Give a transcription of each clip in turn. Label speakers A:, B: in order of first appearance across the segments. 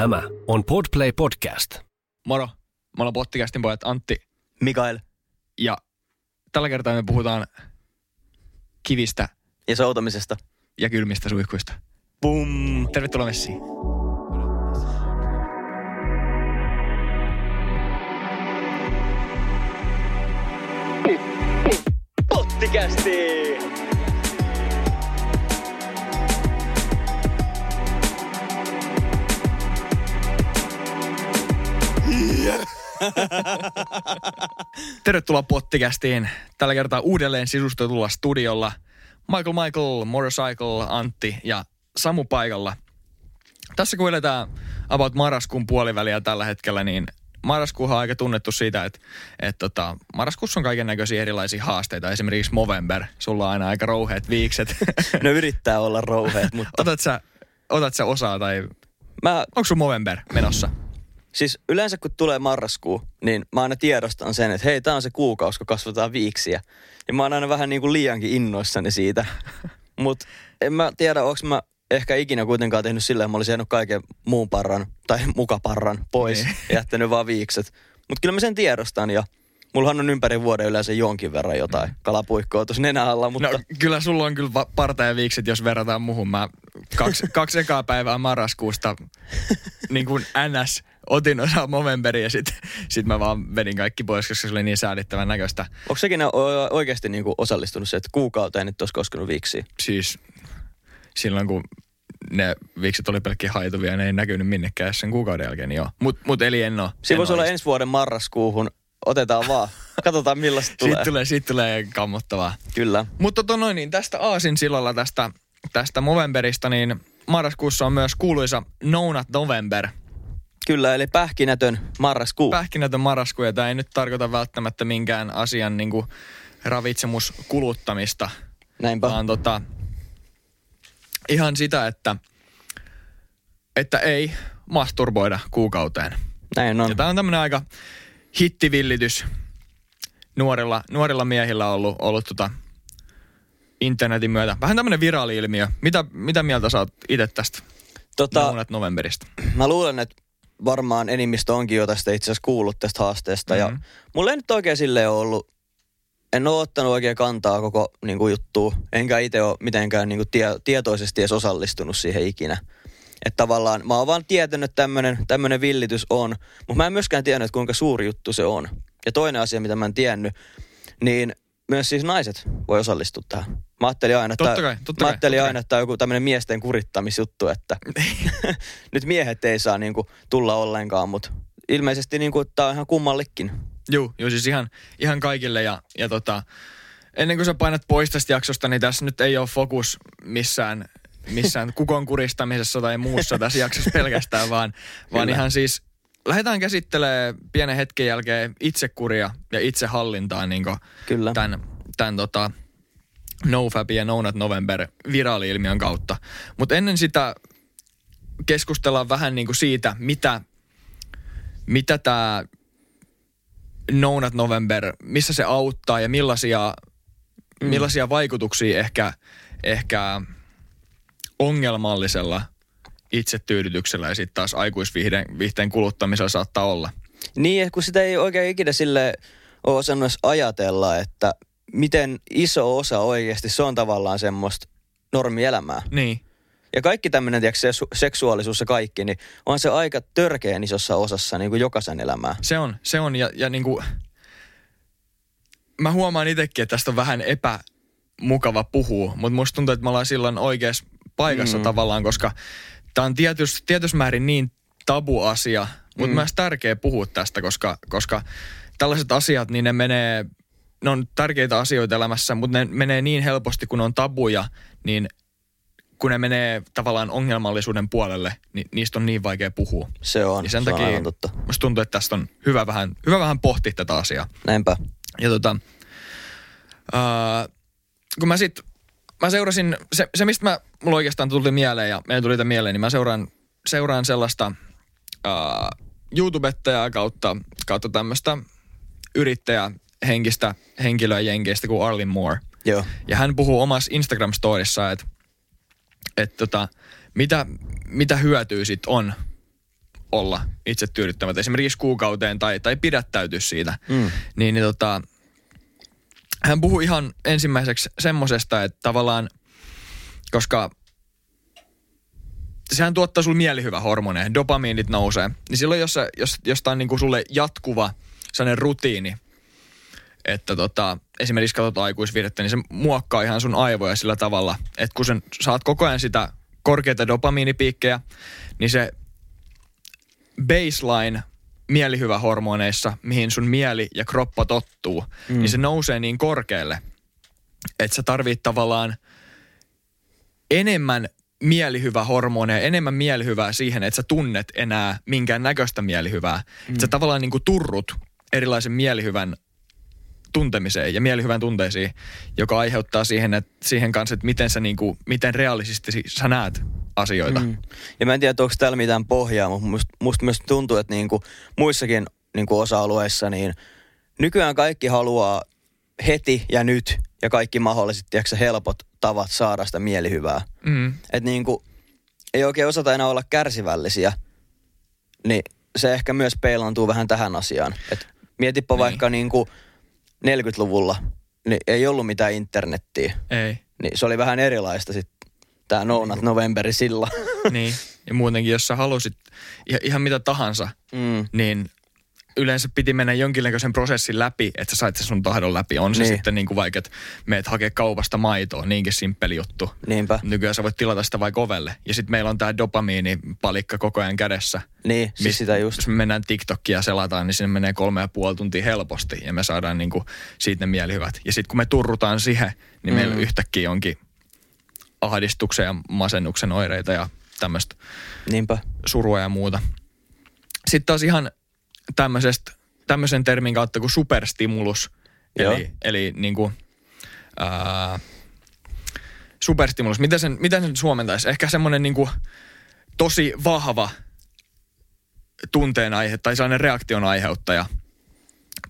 A: Tämä on Podplay Podcast.
B: Moro, me ollaan Pottikästin pojat Antti
C: Mikael.
B: ja tällä kertaa me puhutaan kivistä
C: Ja soutamisesta.
B: ja kylmistä suihkuista.
C: Pum.
B: Tervetuloa messiin.
C: Pottikästi!
B: Tervetuloa Pottikästiin. Tällä kertaa uudelleen sisustetulla studiolla. Michael Michael, Motorcycle, Antti ja Samu paikalla. Tässä kun eletään about marraskuun puoliväliä tällä hetkellä, niin marraskuuhan on aika tunnettu siitä, että, että tota, marraskuussa on kaiken näköisiä erilaisia haasteita. Esimerkiksi Movember. Sulla on aina aika rouheet viikset.
C: No yrittää olla rouheet, mutta
B: otat, sä, otat sä osaa tai
C: mä,
B: onko sun Movember menossa?
C: Siis yleensä kun tulee marraskuu, niin mä aina tiedostan sen, että hei, tää on se kuukausi, kun kasvataan viiksiä. Ja mä oon aina vähän niin kuin liiankin innoissani siitä. Mutta en mä tiedä, onko mä ehkä ikinä kuitenkaan tehnyt silleen, että mä olisin jäänyt kaiken muun parran tai mukaparran pois
B: Niin.
C: ja jättänyt vaan viikset. Mutta kyllä mä sen tiedostan ja mullahan on ympäri vuoden yleensä jonkin verran jotain kalapuikkoa tuossa nenän alla, mutta
B: No kyllä sulla on kyllä parta ja viikset, jos verrataan muhun. Mä kaksi, kaksi ekaa päivää marraskuusta niin kuin NS otin osa Movemberia ja sit, sit mä vaan vedin kaikki pois, koska se oli niin säädittävän näköistä.
C: onko sekin oikeasti niinku osallistunut se, että kuukauteen nyt olisi koskenut viiksiä?
B: Siis silloin kun ne viikset oli pelkkiä haituvia, ne ei näkynyt minnekään sen kuukauden jälkeen, niin joo. Mut, mut eli en oo. En
C: voisi olla ensi vuoden marraskuuhun. Otetaan vaan. Katsotaan millaista tulee.
B: Siitä tulee, siitä tulee kammottavaa.
C: Kyllä.
B: Mutta tota noin, niin tästä Aasin sillalla tästä, tästä Movemberista, niin marraskuussa on myös kuuluisa No Not November.
C: Kyllä, eli pähkinätön marraskuu.
B: Pähkinätön marraskuu, ja tämä ei nyt tarkoita välttämättä minkään asian niin kuin ravitsemuskuluttamista,
C: Näinpä.
B: vaan tota, ihan sitä, että, että ei masturboida kuukauteen.
C: Näin on.
B: Ja tämä on tämmöinen aika hittivillitys nuorilla, nuorilla miehillä ollut, ollut tota internetin myötä. Vähän tämmöinen viraali-ilmiö. Mitä, mitä mieltä sä oot itse tästä
C: Tota,
B: Novemberista?
C: mä luulen, että varmaan enimmistö onkin jo tästä itse asiassa kuullut tästä haasteesta. Mm-hmm. Ja
B: Mhm.
C: mulla ei nyt oikein silleen ole ollut, en ole ottanut oikein kantaa koko niin kuin, juttuun. Enkä itse ole mitenkään niin kuin, tie, tietoisesti edes osallistunut siihen ikinä. Että tavallaan mä oon vaan tietänyt, että tämmönen, tämmönen villitys on. Mutta mä en myöskään tiennyt, kuinka suuri juttu se on. Ja toinen asia, mitä mä en tiennyt, niin myös siis naiset voi osallistua tähän. Mä ajattelin aina, että,
B: Totta kai, totta
C: mä
B: kai,
C: ajattelin
B: totta
C: aina, että on joku tämmöinen miesten kurittamisjuttu, että nyt miehet ei saa niinku tulla ollenkaan, mutta ilmeisesti niinku, tämä on ihan kummallekin.
B: Juu, juu siis ihan, ihan kaikille. Ja, ja tota, ennen kuin sä painat pois tästä jaksosta, niin tässä nyt ei ole fokus missään, missään kukon kuristamisessa tai muussa tässä jaksossa pelkästään, vaan, vaan
C: Kyllä.
B: ihan siis lähdetään käsittelemään pienen hetken jälkeen itsekuria ja itsehallintaa niin
C: Kyllä.
B: tämän, tämän tota, NoFap ja No Not November viraali-ilmiön kautta. Mutta ennen sitä keskustellaan vähän niin kuin siitä, mitä, mitä tämä No Not November, missä se auttaa ja millaisia, mm. millaisia vaikutuksia ehkä, ehkä ongelmallisella itsetyydytyksellä ja sitten taas aikuisviihteen viihteen kuluttamisella saattaa olla.
C: Niin, kun sitä ei oikein ikinä sille ole osannut edes ajatella, että miten iso osa oikeasti se on tavallaan semmoista normielämää.
B: Niin.
C: Ja kaikki tämmöinen, tiedätkö, se su- seksuaalisuus ja kaikki, niin on se aika törkeän isossa osassa niin kuin jokaisen elämää.
B: Se on, se on ja, ja niin kuin, mä huomaan itsekin, että tästä on vähän epämukava puhua, mutta musta tuntuu, että me ollaan silloin oikeassa paikassa mm. tavallaan, koska tämä on tietys, tietyssä määrin niin tabu asia, mutta mm. myös tärkeä puhua tästä, koska, koska tällaiset asiat, niin ne menee, ne on tärkeitä asioita elämässä, mutta ne menee niin helposti, kun on tabuja, niin kun ne menee tavallaan ongelmallisuuden puolelle, niin niistä on niin vaikea puhua.
C: Se on,
B: Ja sen
C: se on
B: takia
C: aivan totta.
B: musta tuntuu, että tästä on hyvä vähän, hyvä vähän pohtia tätä asiaa.
C: Näinpä.
B: Ja tota, ää, kun mä sit, mä seurasin, se, se mistä mä, mulla oikeastaan tuli mieleen ja meidän tuli tämä mieleen, niin mä seuraan, seuraan sellaista ää, YouTubettajaa kautta, kautta tämmöistä yrittäjähenkistä henkilöä jenkeistä kuin Arlin Moore.
C: Joo.
B: Ja hän puhuu omassa Instagram-storissa, että, että tota, mitä, mitä hyötyä sit on olla itse tyydyttämättä, esimerkiksi kuukauteen tai, tai pidättäytyä siitä,
C: Mm.
B: niin, niin tota, hän puhui ihan ensimmäiseksi semmosesta, että tavallaan, koska sehän tuottaa sulle mielihyvä hormoneja, dopamiinit nousee, niin silloin jos, jos, jos tää on niinku sulle jatkuva sellainen rutiini, että tota, esimerkiksi katsot aikuisviihdettä, niin se muokkaa ihan sun aivoja sillä tavalla, että kun sen, saat koko ajan sitä korkeita dopamiinipiikkejä, niin se baseline mielihyvä hormoneissa, mihin sun mieli ja kroppa tottuu, mm. niin se nousee niin korkealle, että sä tarvit tavallaan enemmän mielihyvä hormoneja, enemmän mielihyvää siihen, että sä tunnet enää minkään näköistä mielihyvää. Mm. Että sä tavallaan niin kuin turrut erilaisen mielihyvän tuntemiseen ja mielihyvän tunteisiin, joka aiheuttaa siihen, että, siihen kanssa, että miten, sä niin kuin, miten realistisesti sä näet asioita. Mm.
C: Ja mä en tiedä, onko täällä mitään pohjaa, mutta musta, musta myös tuntuu, että niinku muissakin niinku osa-alueissa, niin nykyään kaikki haluaa heti ja nyt ja kaikki mahdolliset, tiedätkö, helpot tavat saada sitä mielihyvää.
B: Mm.
C: Että niinku, ei oikein osata enää olla kärsivällisiä, niin se ehkä myös peilantuu vähän tähän asiaan. Et mietipä
B: niin.
C: vaikka niinku 40-luvulla, niin ei ollut mitään internettiä.
B: Ei.
C: Niin se oli vähän erilaista sitten tämä No Nut Novemberi silla.
B: niin. Ja muutenkin, jos sä halusit ihan, mitä tahansa,
C: mm.
B: niin yleensä piti mennä jonkinlaisen prosessin läpi, että sä sait sen sun tahdon läpi. On se
C: Niin.
B: sitten niin kuin vaikka, että meet hakea kaupasta maitoa, niinkin simppeli juttu.
C: Niinpä.
B: Nykyään sä voit tilata sitä vaikka ovelle. Ja sitten meillä on tämä dopamiinipalikka koko ajan kädessä.
C: Niin, siis sitä just.
B: Jos me mennään TikTokia ja selataan, niin sinne menee kolme ja puoli tuntia helposti. Ja me saadaan niinku siitä ne mielihyvät. Ja sitten kun me turrutaan siihen, niin meillä
C: Mm.
B: yhtäkkiä onkin ahdistuksen ja masennuksen oireita ja tämmöistä
C: Niinpä.
B: surua ja muuta. Sitten taas ihan tämmöisestä, tämmöisen termin kautta kuin superstimulus.
C: Joo.
B: Eli, eli niin kuin, ää, superstimulus. Mitä sen, mitä sen suomentaisi? Ehkä semmoinen niin kuin tosi vahva tunteen aihe tai sellainen reaktion aiheuttaja,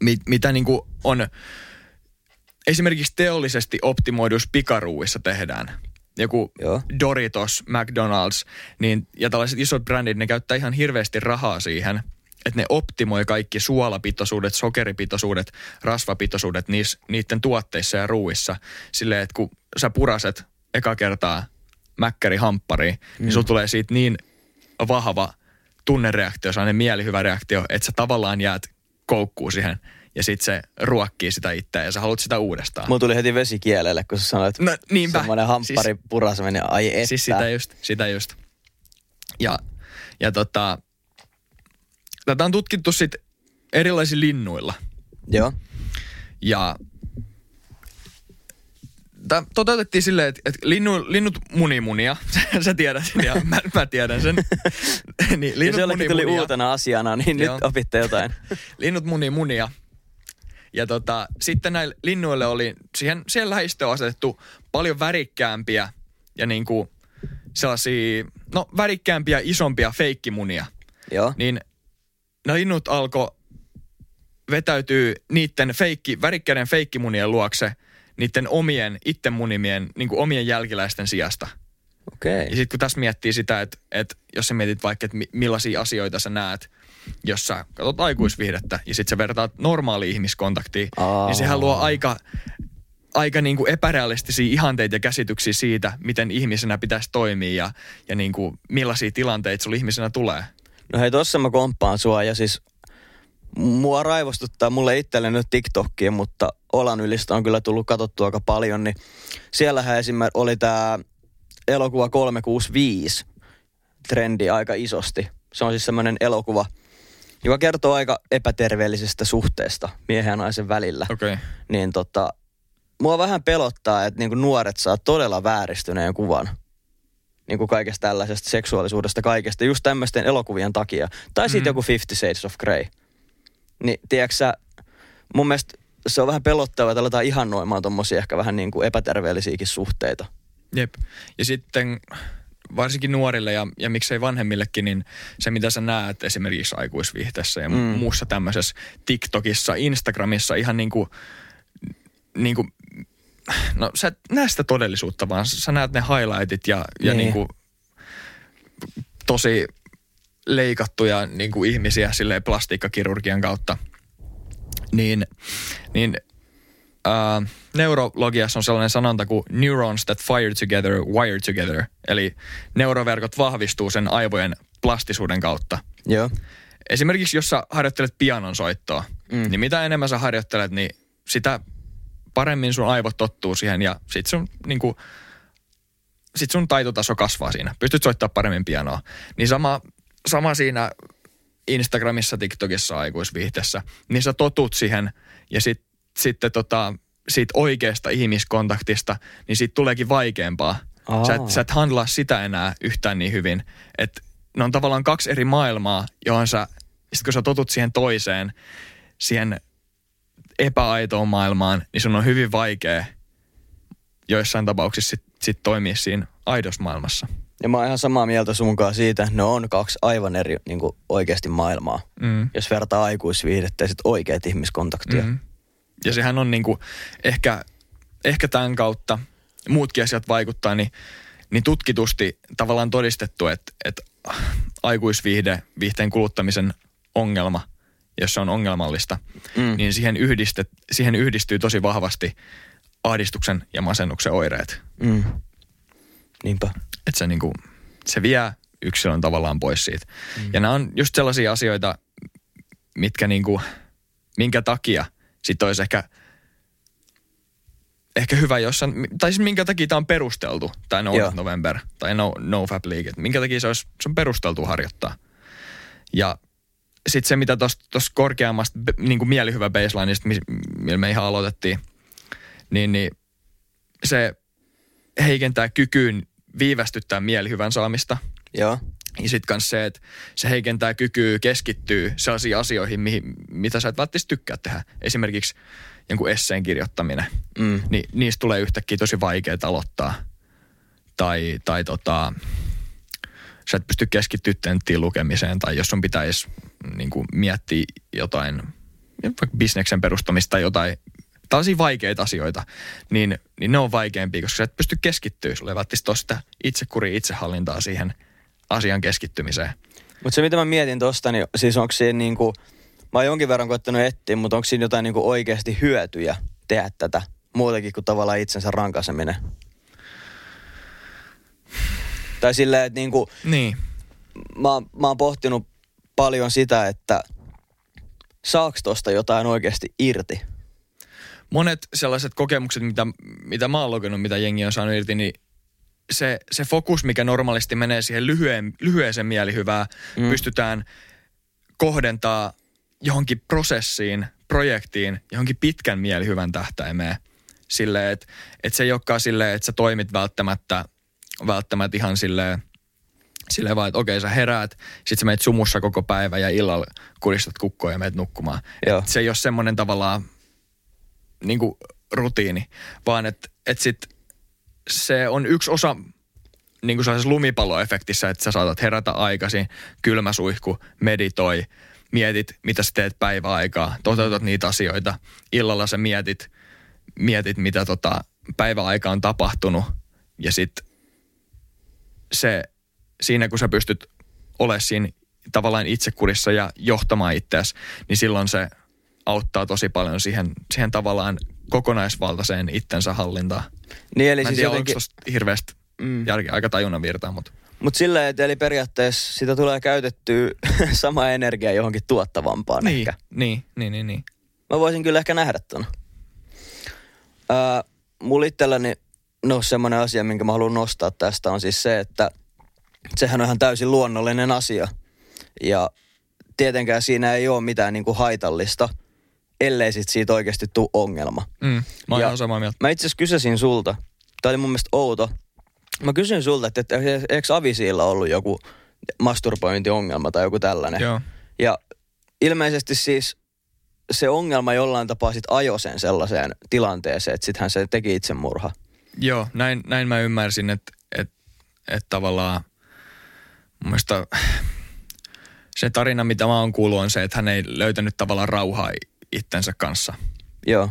B: mit, mitä niin kuin on esimerkiksi teollisesti optimoiduissa pikaruuissa tehdään. Joku
C: Joo.
B: Doritos, McDonald's, niin, ja tällaiset isot brändit, ne käyttää ihan hirveästi rahaa siihen, että ne optimoi kaikki suolapitoisuudet, sokeripitoisuudet, rasvapitoisuudet niissä, niiden tuotteissa ja ruuissa. Silleen, että kun sä puraset eka kertaa mäkkäri hamppariin, mm. niin sulla tulee siitä niin vahva tunnereaktio, sellainen mielihyvä reaktio, että sä tavallaan jäät koukkuun siihen ja sit se ruokkii sitä itseä ja sä haluat sitä uudestaan.
C: Mulla tuli heti vesi kielelle, kun sä sanoit,
B: No niinpä.
C: semmoinen hamppari
B: Siis-
C: siis, puraseminen, ai että.
B: Siis sitä just, sitä just. Ja, ja tota, tätä on tutkittu sit erilaisilla linnuilla.
C: Joo,
B: Ja Tämä toteutettiin silleen, että, että linnu, linnut muni munia. Sä tiedät sen ja mä, mä tiedän sen. niin,
C: Jos
B: linnut
C: jollekin tuli
B: munia.
C: uutena asiana, niin
B: Joo.
C: nyt opitte jotain.
B: Linnut muni munia. Ja tota, sitten näille linnuille oli siihen, siihen lähistöön asetettu paljon värikkäämpiä ja niin kuin sellaisia, no värikkäämpiä, isompia feikkimunia.
C: Joo,
B: Niin ne linnut alkoi vetäytyy niiden feikki, värikkäiden feikkimunien luokse niiden omien, itse munimien, niin kuin omien jälkiläisten sijasta.
C: okei.
B: Ja sitten kun tässä miettii sitä, että, että jos sä mietit vaikka, että mi- millaisia asioita sä näet, jos sä katsot aikuisviihdettä ja sitten sä vertaat normaali ihmiskontaktiin,
C: Aa.
B: niin sehän luo aika, aika niin kuin epärealistisia ihanteita ja käsityksiä siitä, miten ihmisenä pitäisi toimia ja, ja niin kuin millaisia tilanteita sulla ihmisenä tulee.
C: No hei, tossa mä komppaan sua ja siis mua raivostuttaa mulle itselle nyt TikTokia, mutta Olan ylistä on kyllä tullut katsottua aika paljon, niin siellähän esimerkiksi oli tämä elokuva 365 trendi aika isosti. Se on siis semmoinen elokuva, joka kertoo aika epäterveellisestä suhteesta miehen ja naisen välillä.
B: Okei. Okay.
C: Niin tota, mua vähän pelottaa, että niinku nuoret saa todella vääristyneen kuvan niin kuin kaikesta tällaisesta seksuaalisuudesta, kaikesta, just tämmöisten elokuvien takia. Tai sitten
B: Mm.
C: joku Fifty Shades of Grey. Niin, tiedätkö mun mielestä se on vähän pelottavaa, että aletaan ihannoimaan tommosia ehkä vähän niin kuin epäterveellisiäkin suhteita.
B: Jep. Ja sitten varsinkin nuorille ja, ja miksei vanhemmillekin, niin se mitä sä näet esimerkiksi aikuisviihteessä ja mm. Muussa tämmöisessä TikTokissa, Instagramissa ihan niin kuin, niin kuin no sä et näe sitä todellisuutta, vaan sä näet ne highlightit ja, ja
C: Niin.
B: niin kuin tosi leikattuja niin kuin ihmisiä silleen plastiikkakirurgian kautta, niin, niin uh, neurologiassa on sellainen sanonta kuin neurons that fire together, wire together. Eli neuroverkot vahvistuu sen aivojen plastisuuden kautta.
C: Joo.
B: Esimerkiksi jos sä harjoittelet pianon soittoa, mm. niin mitä enemmän sä harjoittelet, niin sitä paremmin sun aivot tottuu siihen ja sit sun, niin kuin, sit sun taitotaso kasvaa siinä. Pystyt soittamaan paremmin pianoa. Niin sama, sama siinä Instagramissa, TikTokissa, aikuisviihteessä, niin sä totut siihen ja sit, sitten tota, siitä oikeasta ihmiskontaktista, niin siitä tuleekin vaikeampaa. Sä et, sä et handlaa sitä enää yhtään niin hyvin. Että ne on tavallaan kaksi eri maailmaa, johon sä, sit kun sä totut siihen toiseen, siihen epäaitoon maailmaan, niin sun on hyvin vaikea joissain tapauksissa sit, sit toimia siinä aidosmaailmassa.
C: Ja mä oon ihan samaa mieltä sun kanssa siitä, että ne on kaksi aivan eri niin kuin oikeasti maailmaa. Mm. Jos vertaa aikuisviihdettä ja sit oikeat ihmiskontaktia. Mm.
B: Ja sehän on niin kuin ehkä, ehkä tämän kautta, muutkin asiat vaikuttaa, niin, niin tutkitusti tavallaan todistettu, että, että aikuisviihde, viihteen kuluttamisen ongelma, jos se on ongelmallista, mm. niin siihen, yhdistet, siihen yhdistyy tosi vahvasti ahdistuksen ja masennuksen oireet. Mm.
C: Niinpä.
B: Että se, niinku, se vie yksilön tavallaan pois siitä. Mm. Ja nämä on just sellaisia asioita, mitkä niinku, minkä takia sitten olisi ehkä, ehkä hyvä jossain, tai siis minkä takia tämä on perusteltu, tämä No Joo. November tai No, no Fab League. Minkä takia se, olisi, se on perusteltu harjoittaa. Ja sitten se, mitä tuossa korkeammasta niin kuin mielihyvä baselineista, millä me ihan aloitettiin, niin, niin se heikentää kykyyn viivästyttää mielihyvän saamista.
C: Joo.
B: Ja sitten myös se, että se heikentää kykyä keskittyä sellaisiin asioihin, mihin, mitä sä et välttämättä tykkää tehdä. Esimerkiksi jonkun esseen kirjoittaminen. Mm. Niin niistä tulee yhtäkkiä tosi vaikea aloittaa. Tai, tai tota, sä et pysty keskittyä tenttiin lukemiseen. Tai jos sun pitäisi niin kuin, miettiä jotain, vaikka bisneksen perustamista tai jotain tällaisia vaikeita asioita, niin, niin ne on vaikeampia, koska sä et pysty keskittyä. Sulle välttämättä tuosta itsekuria, itsehallintaa siihen asian keskittymiseen.
C: Mutta se, mitä mä mietin tuosta, niin siis onko siinä niin kuin, mä oon jonkin verran koettanut etsiä, mutta onko siinä jotain niin kuin oikeasti hyötyjä tehdä tätä, muutakin kuin tavallaan itsensä rankaseminen? Tai silleen, että niin kuin,
B: niin.
C: Mä, mä oon pohtinut paljon sitä, että saaks tosta jotain oikeasti irti?
B: monet sellaiset kokemukset, mitä, mitä mä oon lukenut, mitä jengi on saanut irti, niin se, se fokus, mikä normaalisti menee siihen lyhyen, lyhyeseen mielihyvään, mm. pystytään kohdentaa johonkin prosessiin, projektiin, johonkin pitkän mielihyvän tähtäimeen. Silleen, että et se ei olekaan silleen, että sä toimit välttämättä, välttämättä ihan silleen, silleen vaan, että okei sä heräät, sit sä meet sumussa koko päivä ja illalla kuristat kukkoa ja meet nukkumaan. Se ei ole semmoinen tavallaan niin kuin rutiini, vaan että et sit se on yksi osa niin kuin sellaisessa lumipalloefektissä, että sä saatat herätä aikaisin, kylmä suihku, meditoi, mietit, mitä sä teet päiväaikaa, toteutat niitä asioita. Illalla sä mietit, mietit mitä tota päiväaika on tapahtunut ja sitten se, siinä kun sä pystyt olemaan siinä tavallaan itsekurissa ja johtamaan itseäsi, niin silloin se auttaa tosi paljon siihen, siihen tavallaan kokonaisvaltaiseen itsensä hallintaan.
C: Niin, eli Mä en siis tiedä, jotenkin...
B: onko hirveästi mm. järkeä, aika tajunnan virtaa, mutta...
C: Mutta silleen, että eli periaatteessa sitä tulee käytettyä sama energia johonkin tuottavampaan
B: niin,
C: ehkä.
B: Niin, niin, niin, niin.
C: Mä voisin kyllä ehkä nähdä ton. Äh, mulla itselläni, no semmoinen asia, minkä mä haluan nostaa tästä on siis se, että sehän on ihan täysin luonnollinen asia. Ja tietenkään siinä ei ole mitään niin kuin haitallista, ellei sit siitä oikeasti tule ongelma.
B: Mm, mä oon samaa mieltä.
C: Mä itse asiassa kysäsin sulta, tämä oli mun mielestä outo. Mä kysyin sulta, että, että eikö Avisiilla ollut joku masturbointiongelma tai joku tällainen.
B: Joo.
C: Ja ilmeisesti siis se ongelma jollain tapaa sit ajoi sen sellaiseen tilanteeseen, että sittenhän se teki itsemurha.
B: Joo, näin, näin mä ymmärsin, että, että, että tavallaan mun mielestä se tarina, mitä mä oon kuullut, on se, että hän ei löytänyt tavallaan rauhaa itsensä kanssa.
C: Joo.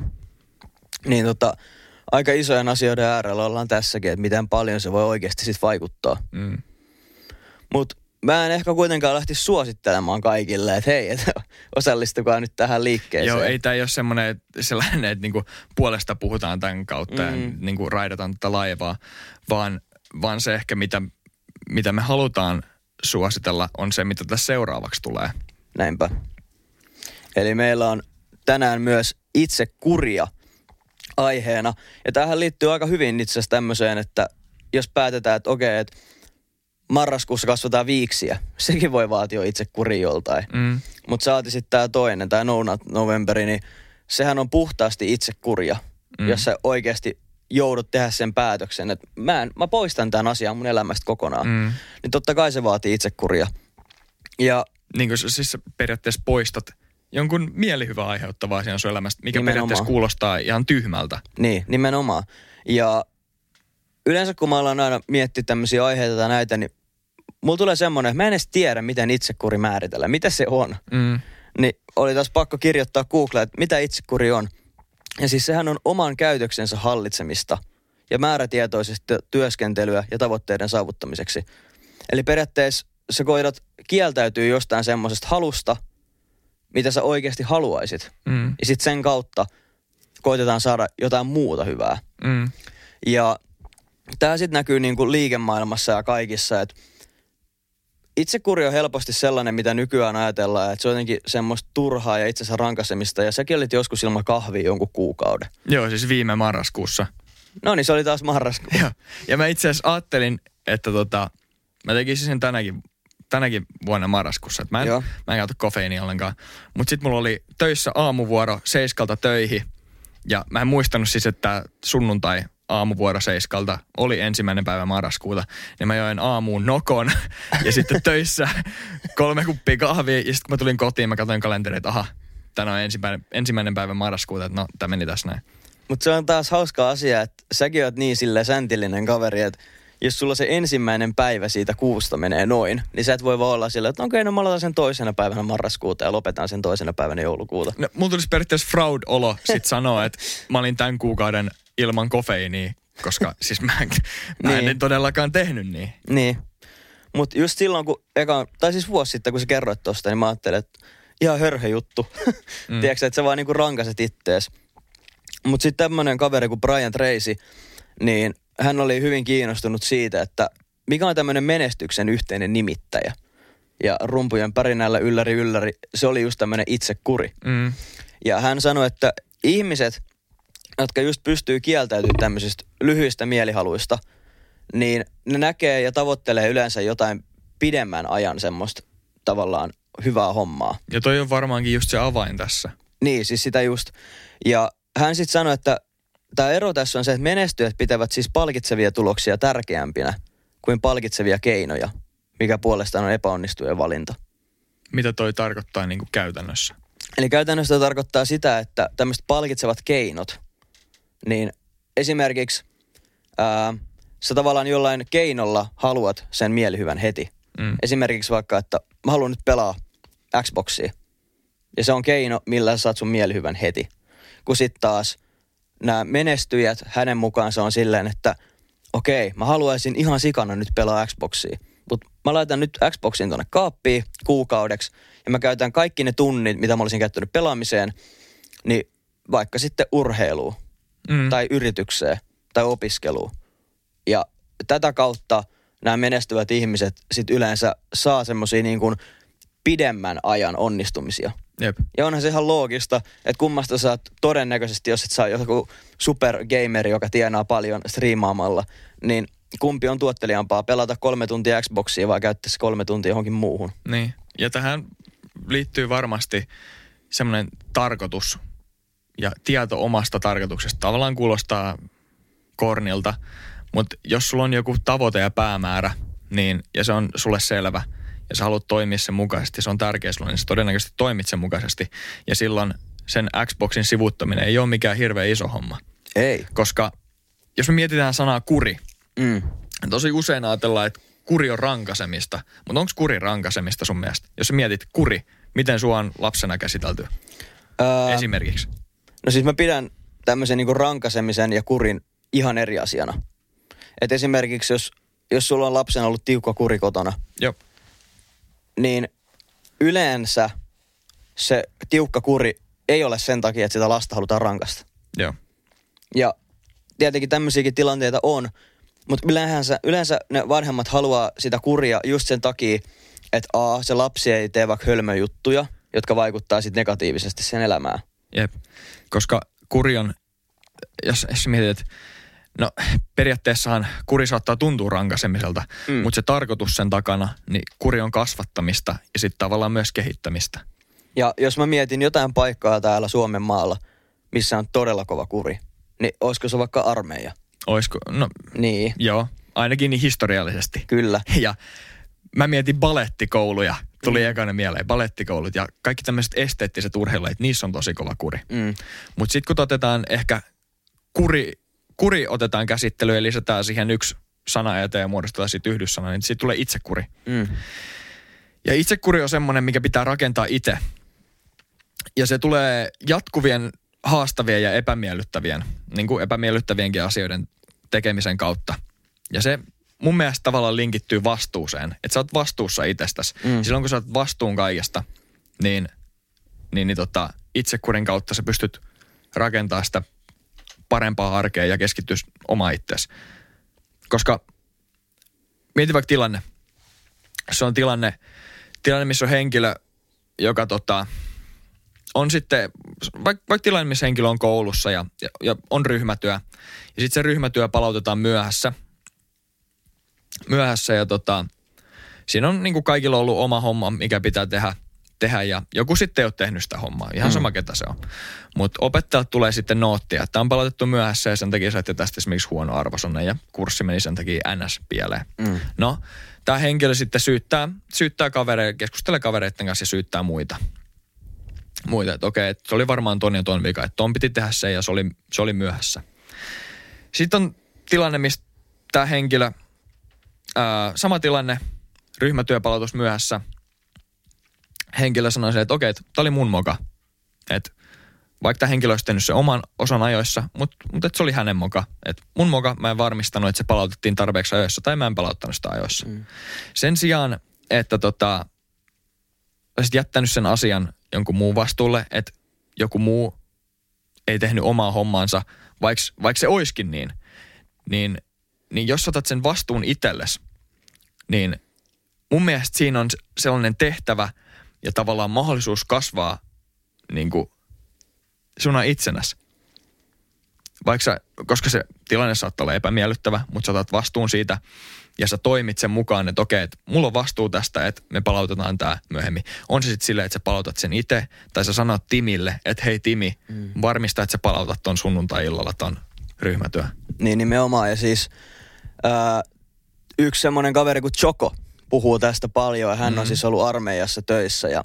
C: Niin tota, aika isojen asioiden äärellä ollaan tässäkin, että miten paljon se voi oikeasti sitten vaikuttaa. Mm. Mutta mä en ehkä kuitenkaan lähti suosittelemaan kaikille, että hei, että osallistukaa nyt tähän liikkeeseen.
B: Joo, ei tämä ole semmoinen sellainen, että niinku puolesta puhutaan tämän kautta mm. ja niinku raidataan tätä laivaa, vaan, vaan se ehkä mitä, mitä me halutaan suositella on se, mitä tässä seuraavaksi tulee.
C: Näinpä. Eli meillä on tänään myös itse kuria aiheena. Ja tähän liittyy aika hyvin itse asiassa tämmöiseen, että jos päätetään, että okei, että marraskuussa kasvataan viiksiä, sekin voi vaatia itse kuri joltain. Mm. Mutta saati sitten tämä toinen, tämä No Novemberi, niin sehän on puhtaasti itse kuria, mm. jos sä oikeasti joudut tehdä sen päätöksen, että mä, en, mä poistan tämän asian mun elämästä kokonaan. Mm. Niin totta kai se vaatii kuria.
B: Ja niin kuin siis periaatteessa poistat jonkun mielihyvä aiheuttavaa asian sun elämästä, mikä nimenomaan. periaatteessa kuulostaa ihan tyhmältä.
C: Niin, nimenomaan. Ja yleensä kun mä ollaan aina miettinyt tämmöisiä aiheita tai näitä, niin mulla tulee semmoinen, että mä en edes tiedä, miten itsekuri määritellään, mitä se on. Mm. Niin oli taas pakko kirjoittaa Googleen, että mitä itsekuri on. Ja siis sehän on oman käytöksensä hallitsemista ja määrätietoisesti työskentelyä ja tavoitteiden saavuttamiseksi. Eli periaatteessa sä koidat kieltäytyy jostain semmoisesta halusta, mitä sä oikeasti haluaisit. Mm. Ja sitten sen kautta koitetaan saada jotain muuta hyvää. Mm. Ja tämä sitten näkyy niinku liikemaailmassa ja kaikissa, että itsekuri on helposti sellainen, mitä nykyään ajatellaan, että se on jotenkin semmoista turhaa ja itsensä rankasemista. Ja säkin olit joskus ilman kahvia jonkun kuukauden.
B: Joo, siis viime marraskuussa.
C: No niin, se oli taas marraskuu.
B: Joo. Ja mä itse asiassa ajattelin, että tota, mä tekisin sen tänäkin, tänäkin vuonna marraskuussa. Että mä en, Joo. mä en käytä kofeiinia ollenkaan. Mutta sitten mulla oli töissä aamuvuoro seiskalta töihin. Ja mä en muistanut siis, että sunnuntai aamuvuoro seiskalta oli ensimmäinen päivä marraskuuta, niin mä join aamuun nokon ja sitten töissä kolme kuppia kahvia ja sitten kun mä tulin kotiin, mä katsoin kalenteria, että aha, tänään on ensimmäinen, ensimmäinen päivä marraskuuta, että no, tämä meni tässä näin.
C: Mutta se on taas hauska asia, että säkin oot niin sille säntillinen kaveri, että jos sulla se ensimmäinen päivä siitä kuusta menee noin, niin sä et voi vaan olla sillä, että okei, no mä aloitan sen toisena päivänä marraskuuta ja lopetan sen toisena päivänä joulukuuta.
B: No, mulla tulisi periaatteessa fraud-olo sit sanoa, että mä olin tämän kuukauden ilman kofeiiniä, koska siis mä en, mä en niin. todellakaan tehnyt niin.
C: Niin. Mutta just silloin, kun eka, tai siis vuosi sitten, kun sä kerroit tosta, niin mä ajattelin, että ihan hörhö juttu. Mm. Tiedätkö, että sä vaan niinku rankaset ittees. Mutta sitten tämmöinen kaveri kuin Brian Tracy, niin hän oli hyvin kiinnostunut siitä, että mikä on tämmöinen menestyksen yhteinen nimittäjä. Ja rumpujen pärinällä ylläri ylläri, se oli just tämmöinen itsekuri. Mm. Ja hän sanoi, että ihmiset, jotka just pystyy kieltäytymään tämmöisistä lyhyistä mielihaluista, niin ne näkee ja tavoittelee yleensä jotain pidemmän ajan semmoista tavallaan hyvää hommaa.
B: Ja toi on varmaankin just se avain tässä.
C: Niin, siis sitä just. Ja hän sitten sanoi, että tämä ero tässä on se, että menestyjät pitävät siis palkitsevia tuloksia tärkeämpinä kuin palkitsevia keinoja, mikä puolestaan on epäonnistujen valinta.
B: Mitä toi tarkoittaa niin kuin käytännössä?
C: Eli käytännössä tarkoittaa sitä, että tämmöiset palkitsevat keinot, niin esimerkiksi ää, sä tavallaan jollain keinolla haluat sen mielihyvän heti. Mm. Esimerkiksi vaikka, että mä haluan nyt pelaa Xboxia. Ja se on keino, millä sä saat sun mielihyvän heti. Kun sitten taas – nämä menestyjät, hänen mukaan se on silleen, että okei, mä haluaisin ihan sikana nyt pelaa Xboxia. Mutta mä laitan nyt Xboxin tuonne kaappiin kuukaudeksi ja mä käytän kaikki ne tunnit, mitä mä olisin käyttänyt pelaamiseen, niin vaikka sitten urheiluun mm. tai yritykseen tai opiskeluun. Ja tätä kautta nämä menestyvät ihmiset sit yleensä saa semmoisia niin kuin pidemmän ajan onnistumisia.
B: Jep.
C: Ja onhan se ihan loogista, että kummasta saat todennäköisesti, jos et saa joku supergameri, joka tienaa paljon striimaamalla, niin kumpi on tuottelijampaa, pelata kolme tuntia Xboxia vai käyttää se kolme tuntia johonkin muuhun?
B: Niin, ja tähän liittyy varmasti semmoinen tarkoitus ja tieto omasta tarkoituksesta. Tavallaan kuulostaa kornilta, mutta jos sulla on joku tavoite ja päämäärä, niin, ja se on sulle selvä – ja sä haluat toimia sen mukaisesti, se on tärkeä sulle, niin sä todennäköisesti toimit sen mukaisesti. Ja silloin sen Xboxin sivuttaminen ei ole mikään hirveän iso homma.
C: Ei.
B: Koska jos me mietitään sanaa kuri, mm. tosi usein ajatellaan, että kuri on rankasemista. Mutta onko kuri rankasemista sun mielestä? Jos sä mietit kuri, miten sua on lapsena käsitelty? Öö, Esimerkiksi.
C: No siis mä pidän tämmöisen niinku rankasemisen ja kurin ihan eri asiana. Et esimerkiksi jos, jos sulla on lapsena ollut tiukka kuri kotona,
B: Joo
C: niin yleensä se tiukka kuri ei ole sen takia, että sitä lasta halutaan rankasta.
B: Joo.
C: Ja tietenkin tämmöisiäkin tilanteita on, mutta yleensä, yleensä ne vanhemmat haluaa sitä kuria just sen takia, että a, se lapsi ei tee vaikka hölmöjuttuja, jotka vaikuttaa sitten negatiivisesti sen elämään.
B: Jep. Koska kuri on, jos, jos mietit, että no periaatteessahan kuri saattaa tuntua rankasemiselta, mm. mutta se tarkoitus sen takana, niin kuri on kasvattamista ja sitten tavallaan myös kehittämistä.
C: Ja jos mä mietin jotain paikkaa täällä Suomen maalla, missä on todella kova kuri, niin olisiko se vaikka armeija?
B: Oisko, no
C: Niin,
B: joo, ainakin niin historiallisesti.
C: kyllä.
B: Ja mä mietin balettikouluja, tuli mm. ekana mieleen, balettikoulut ja kaikki tämmöiset esteettiset urheilulajit, niissä on tosi kova kuri.
C: Mm.
B: Mutta sitten kun otetaan ehkä kuri, kuri otetaan käsittelyyn ja lisätään siihen yksi sana eteen ja muodostetaan siitä yhdyssana, niin siitä tulee itsekuri.
C: Mm.
B: Ja itsekuri on semmoinen, mikä pitää rakentaa itse. Ja se tulee jatkuvien haastavien ja epämiellyttävien, niin kuin epämiellyttävienkin asioiden tekemisen kautta. Ja se mun mielestä tavallaan linkittyy vastuuseen. Että sä oot vastuussa itsestäsi.
C: Mm.
B: Silloin kun sä oot vastuun kaikesta, niin, niin, niin tota, itsekurin kautta sä pystyt rakentamaan sitä parempaa arkea ja keskittyä oma itseesi. Koska mieti vaikka tilanne. Se on tilanne, tilanne missä on henkilö, joka tota, on sitten, vaikka, vaikka tilanne, missä henkilö on koulussa ja, ja, ja on ryhmätyö, ja sitten se ryhmätyö palautetaan myöhässä, myöhässä ja tota, siinä on niin kuin kaikilla ollut oma homma, mikä pitää tehdä, tehdä ja joku sitten ei ole tehnyt sitä hommaa, ihan sama ketä se on. Mutta opettajat tulee sitten noottia, että on palautettu myöhässä ja sen takia saitte tästä esimerkiksi huono arvosana ja kurssi meni sen takia NS pieleen.
C: Mm.
B: No, tämä henkilö sitten syyttää, syyttää kavereita, keskustelee kavereiden kanssa ja syyttää muita. Muita, että okei, että se oli varmaan ton ja ton vika, että ton piti tehdä se ja se oli, se oli myöhässä. Sitten on tilanne, missä tämä henkilö, ää, sama tilanne, ryhmätyöpalautus myöhässä. Henkilö sanoi se, että okei, että tämä oli mun moka. Että vaikka tämä henkilö olisi tehnyt sen oman osan ajoissa, mutta, että se oli hänen moka. Että mun moka, mä en varmistanut, että se palautettiin tarpeeksi ajoissa, tai mä en palauttanut sitä ajoissa. Mm. Sen sijaan, että tota, olisit jättänyt sen asian jonkun muun vastuulle, että joku muu ei tehnyt omaa hommaansa, vaikka, vaikka se oiskin niin, niin, niin jos otat sen vastuun itsellesi, niin mun mielestä siinä on sellainen tehtävä ja tavallaan mahdollisuus kasvaa niin kuin suna itsenäs. Vaikka sä, koska se tilanne saattaa olla epämiellyttävä, mutta sä otat vastuun siitä ja sä toimit sen mukaan, että okei, että mulla on vastuu tästä, että me palautetaan tämä myöhemmin. On se sitten silleen, että sä palautat sen itse, tai sä sanot Timille, että hei Timi, mm. varmista, että sä palautat ton sunnuntai-illalla ton ryhmätyö.
C: Niin nimenomaan. Ja siis ää, yksi semmoinen kaveri kuin Choco puhuu tästä paljon ja hän mm. on siis ollut armeijassa töissä ja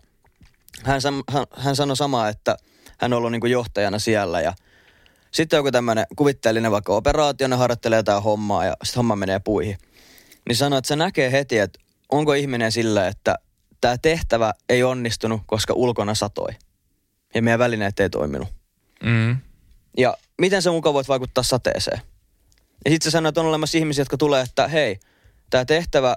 C: hän, hän, hän sanoi samaa, että hän on ollut niin johtajana siellä ja sitten joku tämmöinen kuvitteellinen vaikka operaatio, ne harjoittelee jotain hommaa ja sitten homma menee puihin. Niin sanoi, että se näkee heti, että onko ihminen sillä, että tämä tehtävä ei onnistunut, koska ulkona satoi. Ja meidän välineet ei toiminut.
B: Mm.
C: Ja miten sä mukaan voit vaikuttaa sateeseen? Ja sitten sä sanoit, että on olemassa ihmisiä, jotka tulee, että hei, tämä tehtävä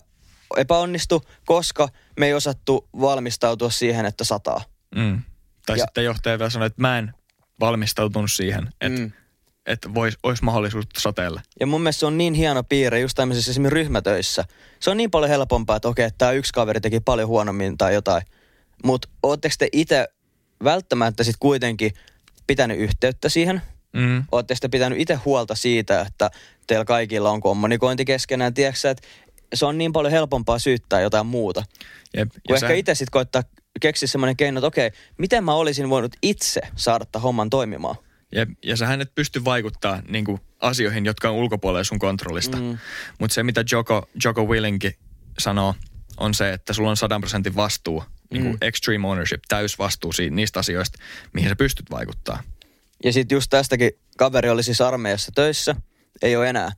C: epäonnistui, koska me ei osattu valmistautua siihen, että sataa.
B: Mm. Tai
C: Ja-
B: sitten johtaja vielä sanoi, että mä en valmistautunut siihen, että
C: Mm.
B: että vois, olisi mahdollisuus sateella.
C: Ja mun mielestä se on niin hieno piirre just tämmöisissä esimerkiksi ryhmätöissä. Se on niin paljon helpompaa, että okei, tämä yksi kaveri teki paljon huonommin tai jotain. Mutta ootteko te itse välttämättä sitten kuitenkin pitänyt yhteyttä siihen?
B: Mm.
C: Ootteko te pitänyt itse huolta siitä, että teillä kaikilla on kommunikointi keskenään? Tiedätkö että se on niin paljon helpompaa syyttää jotain muuta.
B: Jep.
C: Kun ehkä itse sitten koittaa keksiä semmoinen keino, että okei, miten mä olisin voinut itse saada tämän homman toimimaan?
B: Jep. Ja sähän et pysty vaikuttaa niin kuin, asioihin, jotka on ulkopuolella sun kontrollista. Mm. Mutta se, mitä Joko, Joko Willinki sanoo, on se, että sulla on 100 prosentin vastuu, niin kuin
C: Mm.
B: extreme ownership, täysvastuu siitä, niistä asioista, mihin sä pystyt vaikuttaa.
C: Ja sitten just tästäkin kaveri oli siis armeijassa töissä, ei ole enää.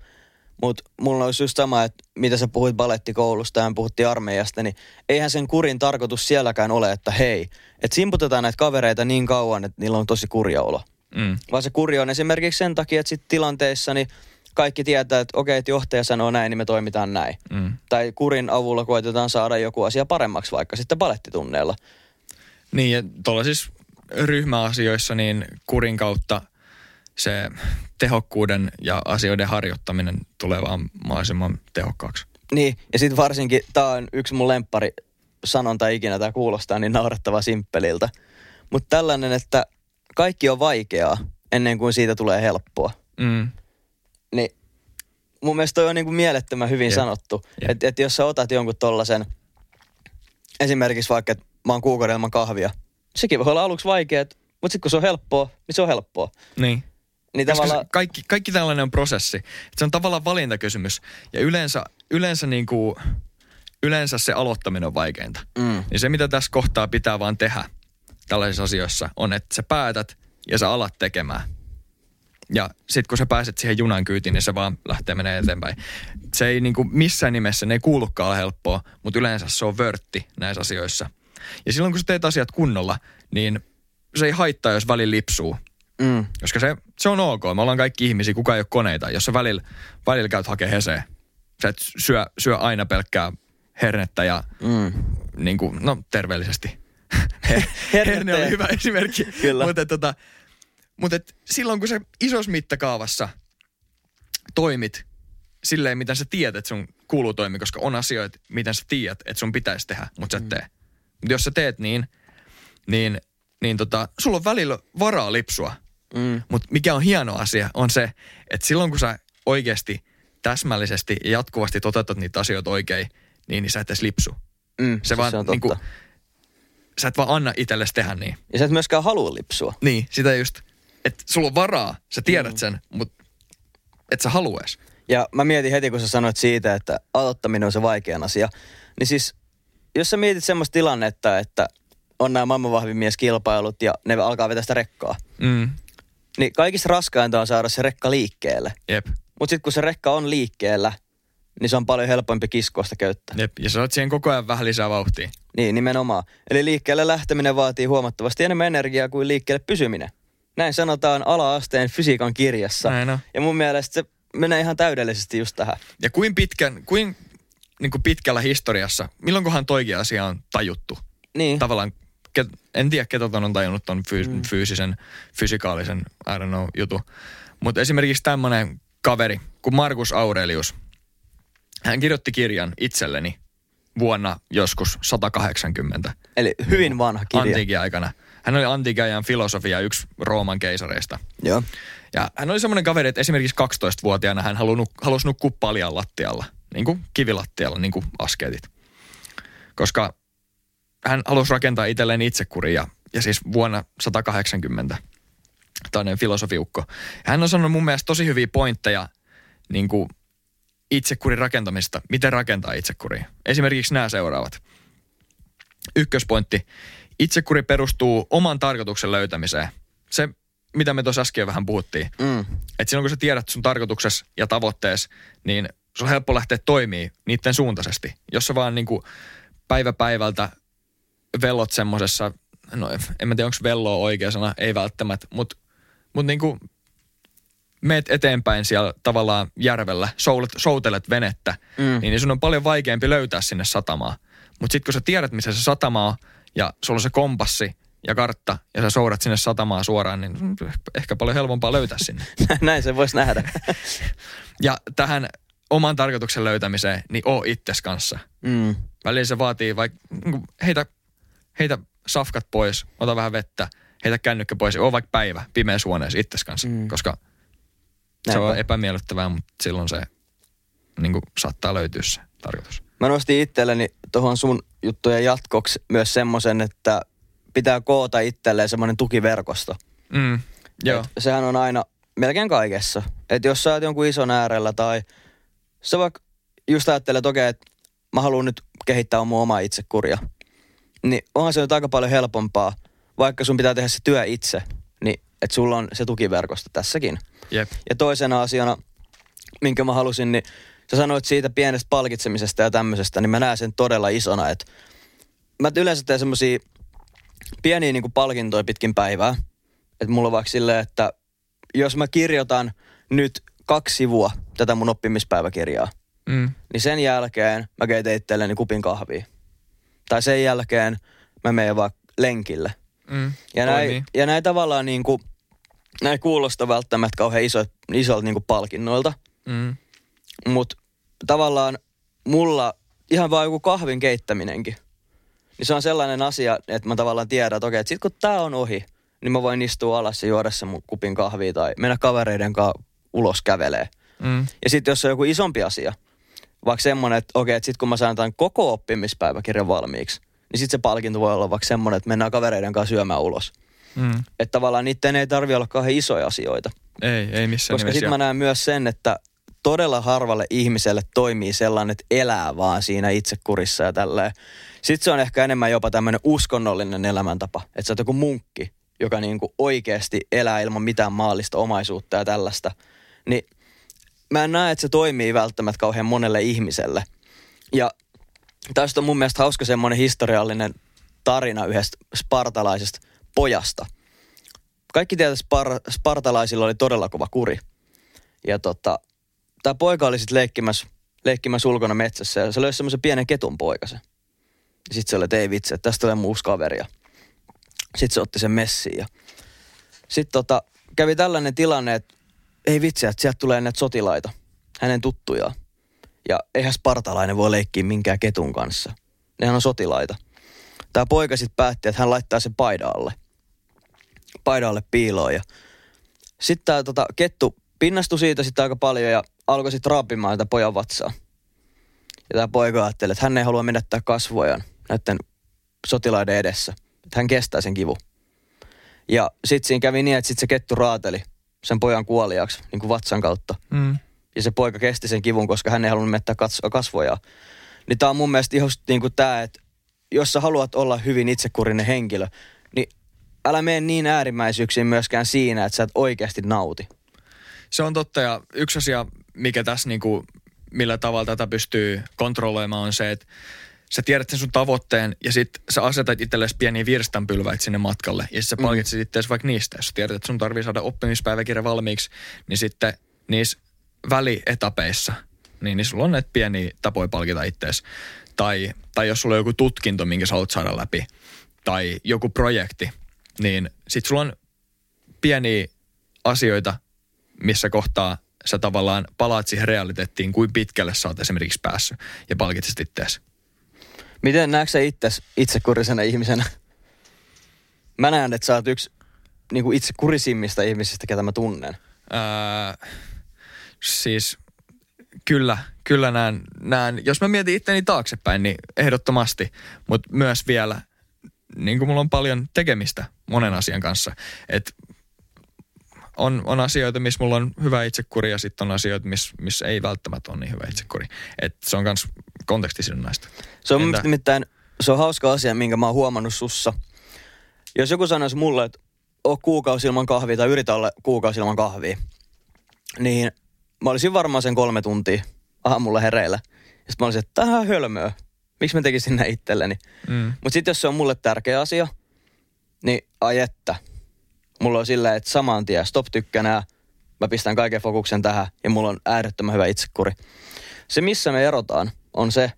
C: Mutta mulla olisi just sama, että mitä sä puhuit balettikoulusta ja puhuttiin armeijasta, niin eihän sen kurin tarkoitus sielläkään ole, että hei, että simputetaan näitä kavereita niin kauan, että niillä on tosi kurja olo.
B: Mm.
C: Vaan se kuri on esimerkiksi sen takia, että sit tilanteissa niin kaikki tietää, että okei, että johtaja sanoo näin, niin me toimitaan näin.
B: Mm.
C: Tai kurin avulla koetetaan saada joku asia paremmaksi vaikka sitten palettitunneilla.
B: Niin, ja tuollaisissa ryhmäasioissa niin kurin kautta se tehokkuuden ja asioiden harjoittaminen tulee vaan mahdollisimman tehokkaaksi.
C: Niin, ja sitten varsinkin, tämä on yksi mun lemppari sanonta ikinä, tämä kuulostaa niin naurettava simppeliltä. Mutta tällainen, että kaikki on vaikeaa ennen kuin siitä tulee helppoa.
B: Mm.
C: Niin mun mielestä toi on niinku mielettömän hyvin
B: Jep.
C: sanottu.
B: Jep.
C: Että et jos sä otat jonkun tollasen, esimerkiksi vaikka, että mä oon kuukauden ilman kahvia. Sekin voi olla aluksi vaikeaa, mutta sitten kun se on helppoa, niin se on helppoa.
B: Niin.
C: Niin
B: Koska
C: tavallaan,
B: se, kaikki, kaikki tällainen on prosessi. Et se on tavallaan valintakysymys. Ja yleensä, yleensä, niin kuin, yleensä se aloittaminen on vaikeinta.
C: mm,
B: Niin se, mitä tässä kohtaa pitää vaan tehdä tällaisissa asioissa, on, että sä päätät ja sä alat tekemään. Ja sitten kun sä pääset siihen junan kyytiin, niin se vaan lähtee menemään eteenpäin. Se ei niin kuin missään nimessä, ne ei kuulukaan helppoa, mutta yleensä se on vörtti näissä asioissa. Ja silloin kun sä teet asiat kunnolla, niin se ei haittaa, jos väli lipsuu.
C: Mm,
B: Koska se, se on ok. Me ollaan kaikki ihmisiä, kukaan ei ole koneita. Jos sä välillä, välillä käyt hakemaan heseä, sä et syö, syö aina pelkkää hernettä ja
C: mm.
B: niin kuin, no terveellisesti. Herne oli
C: ja-
B: hyvä esimerkki.
C: Kyllä.
B: Mutta tota, mutta et silloin kun se isossa mittakaavassa toimit silleen, miten sä tiedät, että sun kuuluu toimia, koska on asioita, miten sä tiedät, että sun pitäisi tehdä, mutta sä et tee. Mutta jos sä teet niin, niin, niin tota, sulla on välillä varaa lipsua.
C: Mm.
B: Mutta mikä on hieno asia on se, että silloin kun sä oikeasti täsmällisesti ja jatkuvasti toteutat niitä asioita oikein, niin, niin sä et edes lipsu.
C: Mm.
B: Se
C: siis
B: vaan
C: se on
B: niinku,
C: totta.
B: sä et vaan anna itsellesi tehdä niin.
C: Ja sä et myöskään halua lipsua.
B: Niin, sitä just, että sulla on varaa, sä tiedät sen, mutta et sä haluais.
C: Ja mä mietin heti, kun sä sanoit siitä, että aloittaminen on se vaikean asia. Niin siis, jos sä mietit semmoista tilannetta, että on nämä maailman vahvin mieskilpailut ja ne alkaa vetää sitä rekkaa.
B: Mm,
C: Niin kaikista raskainta on saada se rekka liikkeelle.
B: jep,
C: Mutta sitten kun se rekka on liikkeellä, niin se on paljon helpompi kiskoa sitä köyttä.
B: jep. Ja sä saat siihen koko ajan vähän lisää vauhtia.
C: Niin, nimenomaan. Eli liikkeelle lähteminen vaatii huomattavasti enemmän energiaa kuin liikkeelle pysyminen. Näin sanotaan ala-asteen fysiikan kirjassa.
B: Näin on.
C: Ja mun mielestä se menee ihan täydellisesti just tähän.
B: Ja kuin pitkän, kuin, niin kuin pitkällä historiassa, milloinkohan toikin asia on tajuttu?
C: Niin.
B: Tavallaan, en tiedä ketä ton on tajunnut ton fyys, mm. fyysisen, fysikaalisen, I don't know, jutu. Mutta esimerkiksi tämmöinen kaveri kuin Markus Aurelius. Hän kirjoitti kirjan itselleni vuonna joskus 180.
C: Eli hyvin vanha kirja.
B: antiikin aikana. Hän oli antiikin ajan filosofia yksi Rooman keisareista.
C: Joo.
B: Ja hän oli semmoinen kaveri, että esimerkiksi 12-vuotiaana hän halusi, nuk- halusi nukkua paljan lattialla, niin kuin kivilattialla, niin kuin askeetit. Koska halusi rakentaa itselleen itsekuria, ja siis vuonna 180 tämmöinen filosofiukko. Hän on sanonut mun mielestä tosi hyviä pointteja niin kuin itsekurin rakentamista, miten rakentaa itsekuria. Esimerkiksi nämä seuraavat. Ykköspointti. Itsekuri perustuu oman tarkoituksen löytämiseen. Se, mitä me tuossa äsken vähän puhuttiin.
C: Mm.
B: Että silloin kun sä tiedät sun tarkoituksessa ja tavoitteessa, niin se on helppo lähteä toimii niiden suuntaisesti. Jos sä vaan niinku päivä päivältä vellot semmosessa, no en mä tiedä onko velloa oikea sana, ei välttämättä, mutta mut niinku meet eteenpäin siellä tavallaan järvellä, soulet, soutelet venettä,
C: Mm.
B: niin sun on paljon vaikeampi löytää sinne satamaa. Mutta sitten kun sä tiedät, missä se satama on, ja sulla on se kompassi ja kartta, ja sä soudat sinne satamaa suoraan, niin ehkä paljon helpompaa löytää sinne.
C: Näin se voisi nähdä.
B: Ja tähän oman tarkoituksen löytämiseen, niin oo itses kanssa.
C: mm.
B: Välillä se vaatii vaikka, niin heitä, heitä safkat pois, ota vähän vettä, heitä kännykkä pois, oo vaikka päivä pimeässä huoneessa itses kanssa,
C: Mm.
B: koska se
C: Näinpä.
B: on epämiellyttävää, mutta silloin se niin kuin, saattaa löytyä se tarkoitus.
C: Mä nostin itselleni tuohon sun juttujen jatkoksi myös semmoisen, että pitää koota itselleen semmoinen tukiverkosto.
B: Mm, joo,
C: Et sehän on aina melkein kaikessa. Että jos sä oot jonkun ison äärellä tai sä vaikka just ajattelet, että okei, että mä haluan nyt kehittää mun omaa itsekuria. Niin onhan se nyt aika paljon helpompaa, vaikka sun pitää tehdä se työ itse, niin että sulla on se tukiverkosto tässäkin.
B: jep,
C: Ja toisena asiana, minkä mä halusin, niin sä sanoit siitä pienestä palkitsemisesta ja tämmöisestä, niin mä näen sen todella isona, että mä yleensä teen semmosia pieniä niin palkintoja pitkin päivää. Että mulla on vaikka silleen, että jos mä kirjoitan nyt kaksi sivua tätä mun oppimispäiväkirjaa.
B: Mm.
C: Niin sen jälkeen mä keitän itselleni kupin kahvia. Tai sen jälkeen mä menen vaan lenkille.
B: Mm.
C: Ja näin, ja näin tavallaan niin kuin, näin kuulosta välttämättä kauhean iso, isolta niin kuin palkinnoilta.
B: Mm.
C: Mutta tavallaan mulla ihan vaan joku kahvin keittäminenkin. Niin se on sellainen asia, että mä tavallaan tiedän, että okei, että sit kun tää on ohi, niin mä voin istua alas ja juoda sen mun kupin kahvia tai mennä kavereiden kanssa ulos kävelee.
B: Mm.
C: Ja sitten jos on joku isompi asia, vaikka semmoinen, että okei, että sit kun mä saan tämän koko oppimispäiväkirjan valmiiksi, niin sitten se palkinto voi olla vaikka semmoinen, että mennään kavereiden kanssa syömään ulos.
B: Mm.
C: Että tavallaan niiden ei tarvi olla kauhean isoja asioita.
B: Ei, ei missään
C: Koska sitten mä näen myös sen, että todella harvalle ihmiselle toimii sellainen, että elää vaan siinä itsekurissa ja tälleen. Sitten se on ehkä enemmän jopa tämmöinen uskonnollinen elämäntapa. Että sä oot joku munkki, joka niinku oikeasti elää ilman mitään maallista omaisuutta ja tällaista. Niin mä en näe, että se toimii välttämättä kauhean monelle ihmiselle. Ja tästä on mun mielestä hauska semmoinen historiallinen tarina yhdestä spartalaisesta pojasta. Kaikki tietää, että spar- spartalaisilla oli todella kova kuri. Ja tota, tämä poika oli sitten leikkimässä, leikkimässä ulkona metsässä ja se löysi semmoisen pienen ketun poikasen. Ja sitten se oli, että ei vitsi, että tästä tulee mun uusi kaveri. Sitten se otti sen messiin ja sitten tota, kävi tällainen tilanne, että ei vitsi, että sieltä tulee näitä sotilaita, hänen tuttujaan. Ja eihän spartalainen voi leikkiä minkään ketun kanssa. Nehän on sotilaita. Tämä poika sitten päätti, että hän laittaa sen paidalle. Paidalle piiloon ja sitten tämä tota, kettu pinnastui siitä sitten aika paljon ja alkoi sitten raapimaan tätä pojan vatsaa. Ja tämä poika ajatteli, että hän ei halua menettää kasvojaan näiden sotilaiden edessä. Että hän kestää sen kivun. Ja sitten siinä kävi niin, että sitten se kettu raateli sen pojan kuoliaksi niin kuin vatsan kautta.
B: Mm.
C: Ja se poika kesti sen kivun, koska hän ei halunnut menettää kats- kasvojaan. Niin tämä on mun mielestä ihan niin kuin tämä, että jos sä haluat olla hyvin itsekurinen henkilö, niin älä mene niin äärimmäisyyksiin myöskään siinä, että sä et oikeasti nauti.
B: Se on totta ja yksi asia, mikä tässä niinku, millä tavalla tätä pystyy kontrolloimaan on se, että sä tiedät sen sun tavoitteen ja sit sä asetat itsellesi pieniä virstanpylväitä sinne matkalle ja sit sä palkitset mm. itseäsi vaikka niistä. Jos sä tiedät, että sun tarvii saada oppimispäiväkirja valmiiksi, niin sitten niissä välietapeissa, niin, niin sulla on näitä pieniä tapoja palkita itseäsi. Tai, tai jos sulla on joku tutkinto, minkä sä haluat saada läpi, tai joku projekti, niin sit sulla on pieniä asioita, missä kohtaa sä tavallaan palaat siihen realiteettiin, kuin pitkälle sä oot esimerkiksi päässyt ja palkitset ittees.
C: Miten näetkö sä itses itsekurisena ihmisenä? Mä näen, että sä oot yksi niin kuin itsekurisimmista ihmisistä, ketä mä tunnen.
B: Ää, siis kyllä, kyllä näen, näen, jos mä mietin itteni taaksepäin, niin ehdottomasti, mutta myös vielä, niin kuin mulla on paljon tekemistä monen asian kanssa. Et on, on asioita, missä mulla on hyvä itsekuri ja sitten on asioita, missä, missä ei välttämättä ole niin hyvä itsekuri. Et se on myös kontekstisidonnaista.
C: Se on
B: Entä?
C: Nimittäin, se on hauska asia, minkä mä oon huomannut sussa. Jos joku sanoisi mulle, että oo kuukausi ilman kahvia tai yritä olla kuukausi ilman kahvia, niin mä olisin varmaan sen kolme tuntia aamulla hereillä. Ja sitten mä olisin, että tähän hölmöä. Miksi mä tekisin näin itselleni?
B: Mm.
C: Mutta sitten jos se on mulle tärkeä asia, niin ai että. Mulla on silleen, että saman tien stop tykkänää, mä pistän kaiken fokuksen tähän ja mulla on äärettömän hyvä itsekuri. Se missä me erotaan on se,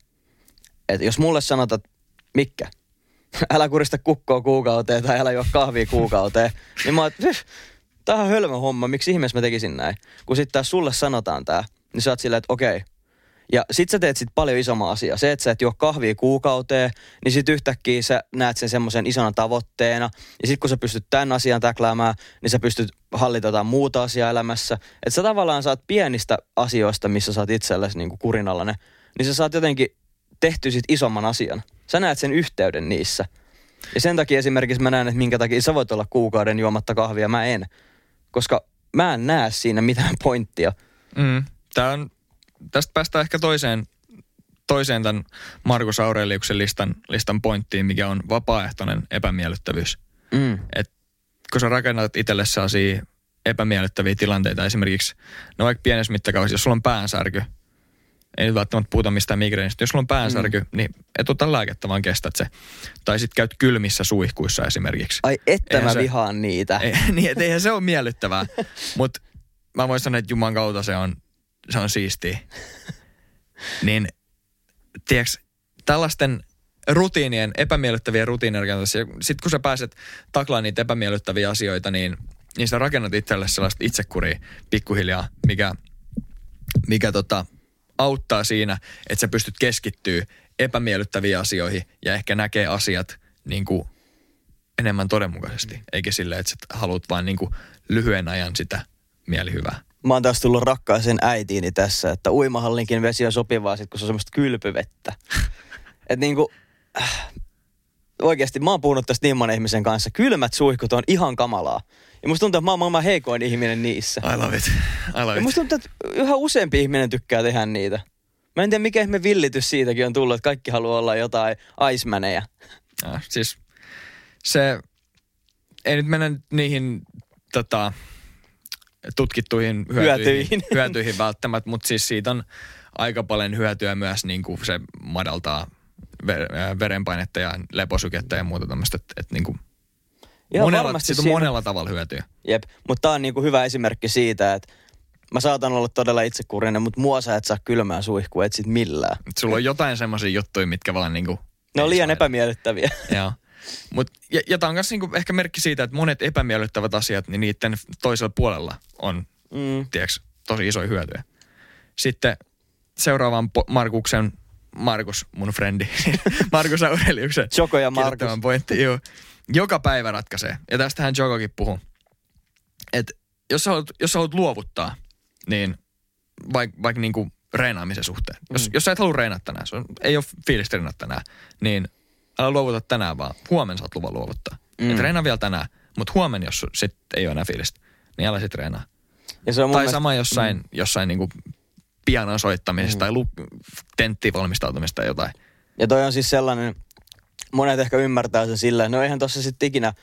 C: että jos mulle sanotaan, että Mikke, älä kurista kukkoa kuukauteen tai älä juo kahvia kuukauteen, niin mä oon, tämähän on hölmö homma, miksi ihmeessä mä tekisin näin? Kun sitten taas sulle sanotaan tää, niin sä oot silleen, että okei, ja sit sä teet sit paljon isomman asiaa. Se, että sä et juo kahvia kuukauteen, niin sit yhtäkkiä sä näet sen semmoisen isona tavoitteena. Ja sit kun sä pystyt tämän asian täkläämään, niin sä pystyt hallita muuta asiaa elämässä. Että sä tavallaan saat pienistä asioista, missä sä oot itsellesi niinku kurinalainen, niin sä saat jotenkin tehty sit isomman asian. Sä näet sen yhteyden niissä. Ja sen takia esimerkiksi mä näen, että minkä takia sä voit olla kuukauden juomatta kahvia, mä en. Koska mä en näe siinä mitään pointtia.
B: Mm. Tää on, tästä päästään ehkä toiseen, toiseen tämän Markus Aureliuksen listan, listan pointtiin, mikä on vapaaehtoinen epämiellyttävyys.
C: Mm.
B: Et kun sä rakennat itselle sellaisia epämiellyttäviä tilanteita, esimerkiksi, no vaikka pienessä mittakaavassa, jos sulla on päänsärky, ei nyt välttämättä puhuta mistään migreenistä, jos sulla on päänsärky, mm. niin et ota lääkettä, vaan kestät se. Tai sitten käyt kylmissä suihkuissa esimerkiksi.
C: Ai että
B: Eihän
C: mä
B: se-
C: vihaan niitä.
B: Ei, niin, et eihän se ole miellyttävää. Mutta mä voin sanoa, että Juman kautta se on, se on siistiä. niin, tiedätkö, tällaisten rutiinien, epämiellyttävien rutiinien sitten kun sä pääset taklaamaan niitä epämiellyttäviä asioita, niin, niin sä rakennat itselle sellaista itsekuria pikkuhiljaa, mikä, mikä tota, auttaa siinä, että sä pystyt keskittyä epämiellyttäviin asioihin ja ehkä näkee asiat niin kuin enemmän todenmukaisesti, eikä sille, että sä haluat vain niin kuin lyhyen ajan sitä mielihyvää.
C: Mä oon taas tullut rakkaaseen äitiini tässä, että uimahallinkin vesi on sopivaa sit, kun se on semmoista kylpyvettä. Et niinku, äh, oikeasti mä oon puhunut tästä niin monen ihmisen kanssa. Kylmät suihkut on ihan kamalaa. Ja musta tuntuu, että mä oon maailman heikoin ihminen niissä.
B: I love it. I love
C: Ja
B: it.
C: musta tuntuu, että yhä useampi ihminen tykkää tehdä niitä. Mä en tiedä, mikä ihme villitys siitäkin on tullut, että kaikki haluaa olla jotain Icemanejä.
B: Ja, siis se, ei nyt mennä niihin tota, tutkittuihin hyötyihin,
C: Hyötyihin.
B: hyötyihin välttämättä, mutta siis siitä on aika paljon hyötyä myös, niin kuin se madaltaa ver- verenpainetta ja leposykettä ja muuta tämmöistä, että et, niin kuin
C: Ihan
B: monella,
C: varmasti
B: siitä on
C: siinä-
B: monella tavalla hyötyä.
C: Jep, mutta tää on niinku hyvä esimerkki siitä, että mä saatan olla todella itsekurinen, mutta mua sä et saa kylmää suihkua, et sit millään.
B: Sulla on jotain semmoisia juttuja, mitkä vaan niin kuin
C: Ne on liian epämiellyttäviä.
B: Joo. Mut, ja, ja tämä on myös niinku ehkä merkki siitä, että monet epämiellyttävät asiat, niin niiden toisella puolella on,
C: Mm.
B: tiedätkö, tosi isoja hyötyjä. Sitten seuraavan po- Markuksen, Markus, mun frendi, Markus Aureliuksen
C: Joko ja Markus.
B: pointti, joo, joka päivä ratkaisee. Ja tästähän Jokokin puhuu. Et jos sä haluat, jos sä haluat luovuttaa, niin vaikka vaik niinku reenaamisen suhteen. Jos,
C: Mm.
B: jos sä et halua reenata tänään, se on, ei ole fiilistä tänään, niin älä luovuta tänään vaan. Huomenna saat luvan luovuttaa.
C: Mm.
B: Mm. Et reenaa vielä tänään, mutta huomenna, jos sit ei ole enää fiilistä, niin älä sit reenaa.
C: Ja se on
B: Tai
C: mielestä-
B: sama jossain, mm. jossain niinku pianon soittamisessa mm. tai lu- tenttiin valmistautumista tai jotain.
C: Ja toi on siis sellainen, monet ehkä ymmärtää sen sillä, no eihän tossa sitten ikinä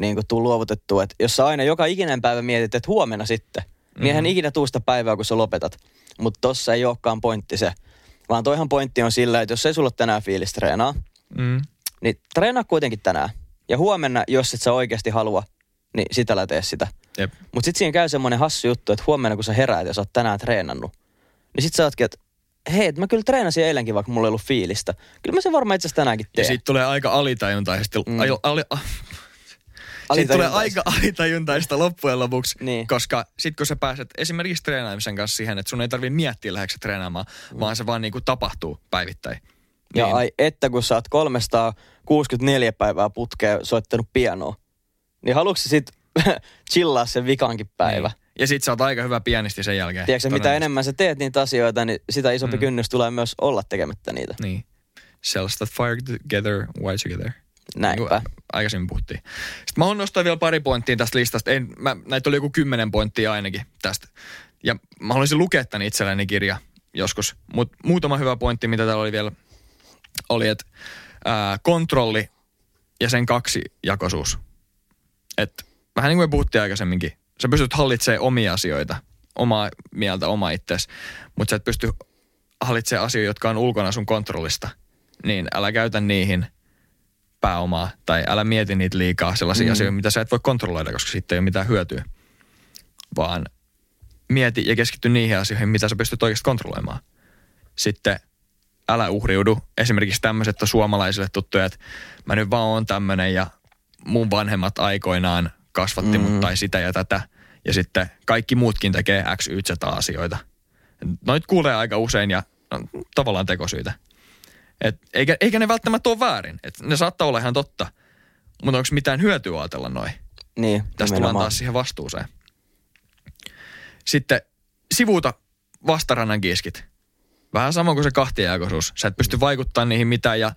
C: niin kuin tuu luovutettua, että jos sä aina joka ikinen päivä mietit, että huomenna sitten, niin eihän ikinä tuu sitä päivää, kun sä lopetat. Mutta tossa ei olekaan pointti se. Vaan toihan pointti on sillä, että jos ei sulla tänään fiilistä treenaa,
B: Mm.
C: niin treenaa kuitenkin tänään. Ja huomenna, jos et sä oikeasti halua, niin sitä älä tee sitä.
B: Jep.
C: Mutta sitten siinä käy semmoinen hassu juttu, että huomenna kun sä heräät ja sä oot tänään treenannut, niin sit sä ootkin, että hei, et mä kyllä treenasin eilenkin, vaikka mulla ei ollut fiilistä. Kyllä mä sen varmaan itse asiassa tänäänkin
B: Ja
C: teen.
B: siitä tulee aika alitajuntaisesti.
C: Mm.
B: Mm. Ali, ali, siitä tulee aika alitajuntaista loppujen lopuksi,
C: Niin.
B: koska sit kun sä pääset esimerkiksi treenaamisen kanssa siihen, että sun ei tarvitse miettiä lähdekö treenaamaan, mm. vaan se vaan niinku tapahtuu päivittäin.
C: Ja
B: Niin.
C: ai että kun sä oot 364 päivää putkea soittanut pianoa, niin haluatko sit chillaa sen vikankin päivä?
B: Niin. Ja sit sä oot aika hyvä pianisti sen jälkeen.
C: Tiedätkö, mitä enemmän sä teet niitä asioita, niin sitä isompi
B: Mm.
C: kynnys tulee myös olla tekemättä niitä.
B: Niin. Cells that fire together, why together.
C: Näinpä.
B: Niin kuin aikaisemmin puhuttiin. Sitten mä haluan nostaa vielä pari pointtia tästä listasta. Ei, mä, näitä oli joku kymmenen pointtia ainakin tästä. Ja mä haluaisin lukea tämän itselleni kirja joskus. Mutta muutama hyvä pointti, mitä täällä oli vielä, oli, että ää, kontrolli ja sen kaksijakoisuus. Et, vähän niin kuin me puhuttiin aikaisemminkin. Sä pystyt hallitsemaan omia asioita, omaa mieltä, omaa itseäsi, mutta sä et pysty hallitsemaan asioita, jotka on ulkona sun kontrollista. Niin älä käytä niihin pääomaa tai älä mieti niitä liikaa sellaisia
C: Mm.
B: mm. asioita, mitä sä et voi kontrolloida, koska siitä ei ole mitään hyötyä. Vaan mieti ja keskity niihin asioihin, mitä sä pystyt oikeasti kontrolloimaan. Sitten älä uhriudu. Esimerkiksi tämmöiset on suomalaisille tuttuja, että mä nyt vaan oon tämmönen ja mun vanhemmat aikoinaan kasvatti
C: Mm.
B: mut tai sitä ja tätä. Ja sitten kaikki muutkin tekee X, Y, Z asioita. Noit kuulee aika usein ja no, tavallaan tekosyitä. Et eikä, eikä ne välttämättä ole väärin. Et ne saattaa olla ihan totta. Mutta onko mitään hyötyä ajatella noin?
C: Niin,
B: Tästä tullaan taas siihen vastuuseen. Sitten sivuuta vastarannan kiskit. Vähän sama kuin se kahtiajakoisuus. Sä et pysty vaikuttamaan niihin mitään ja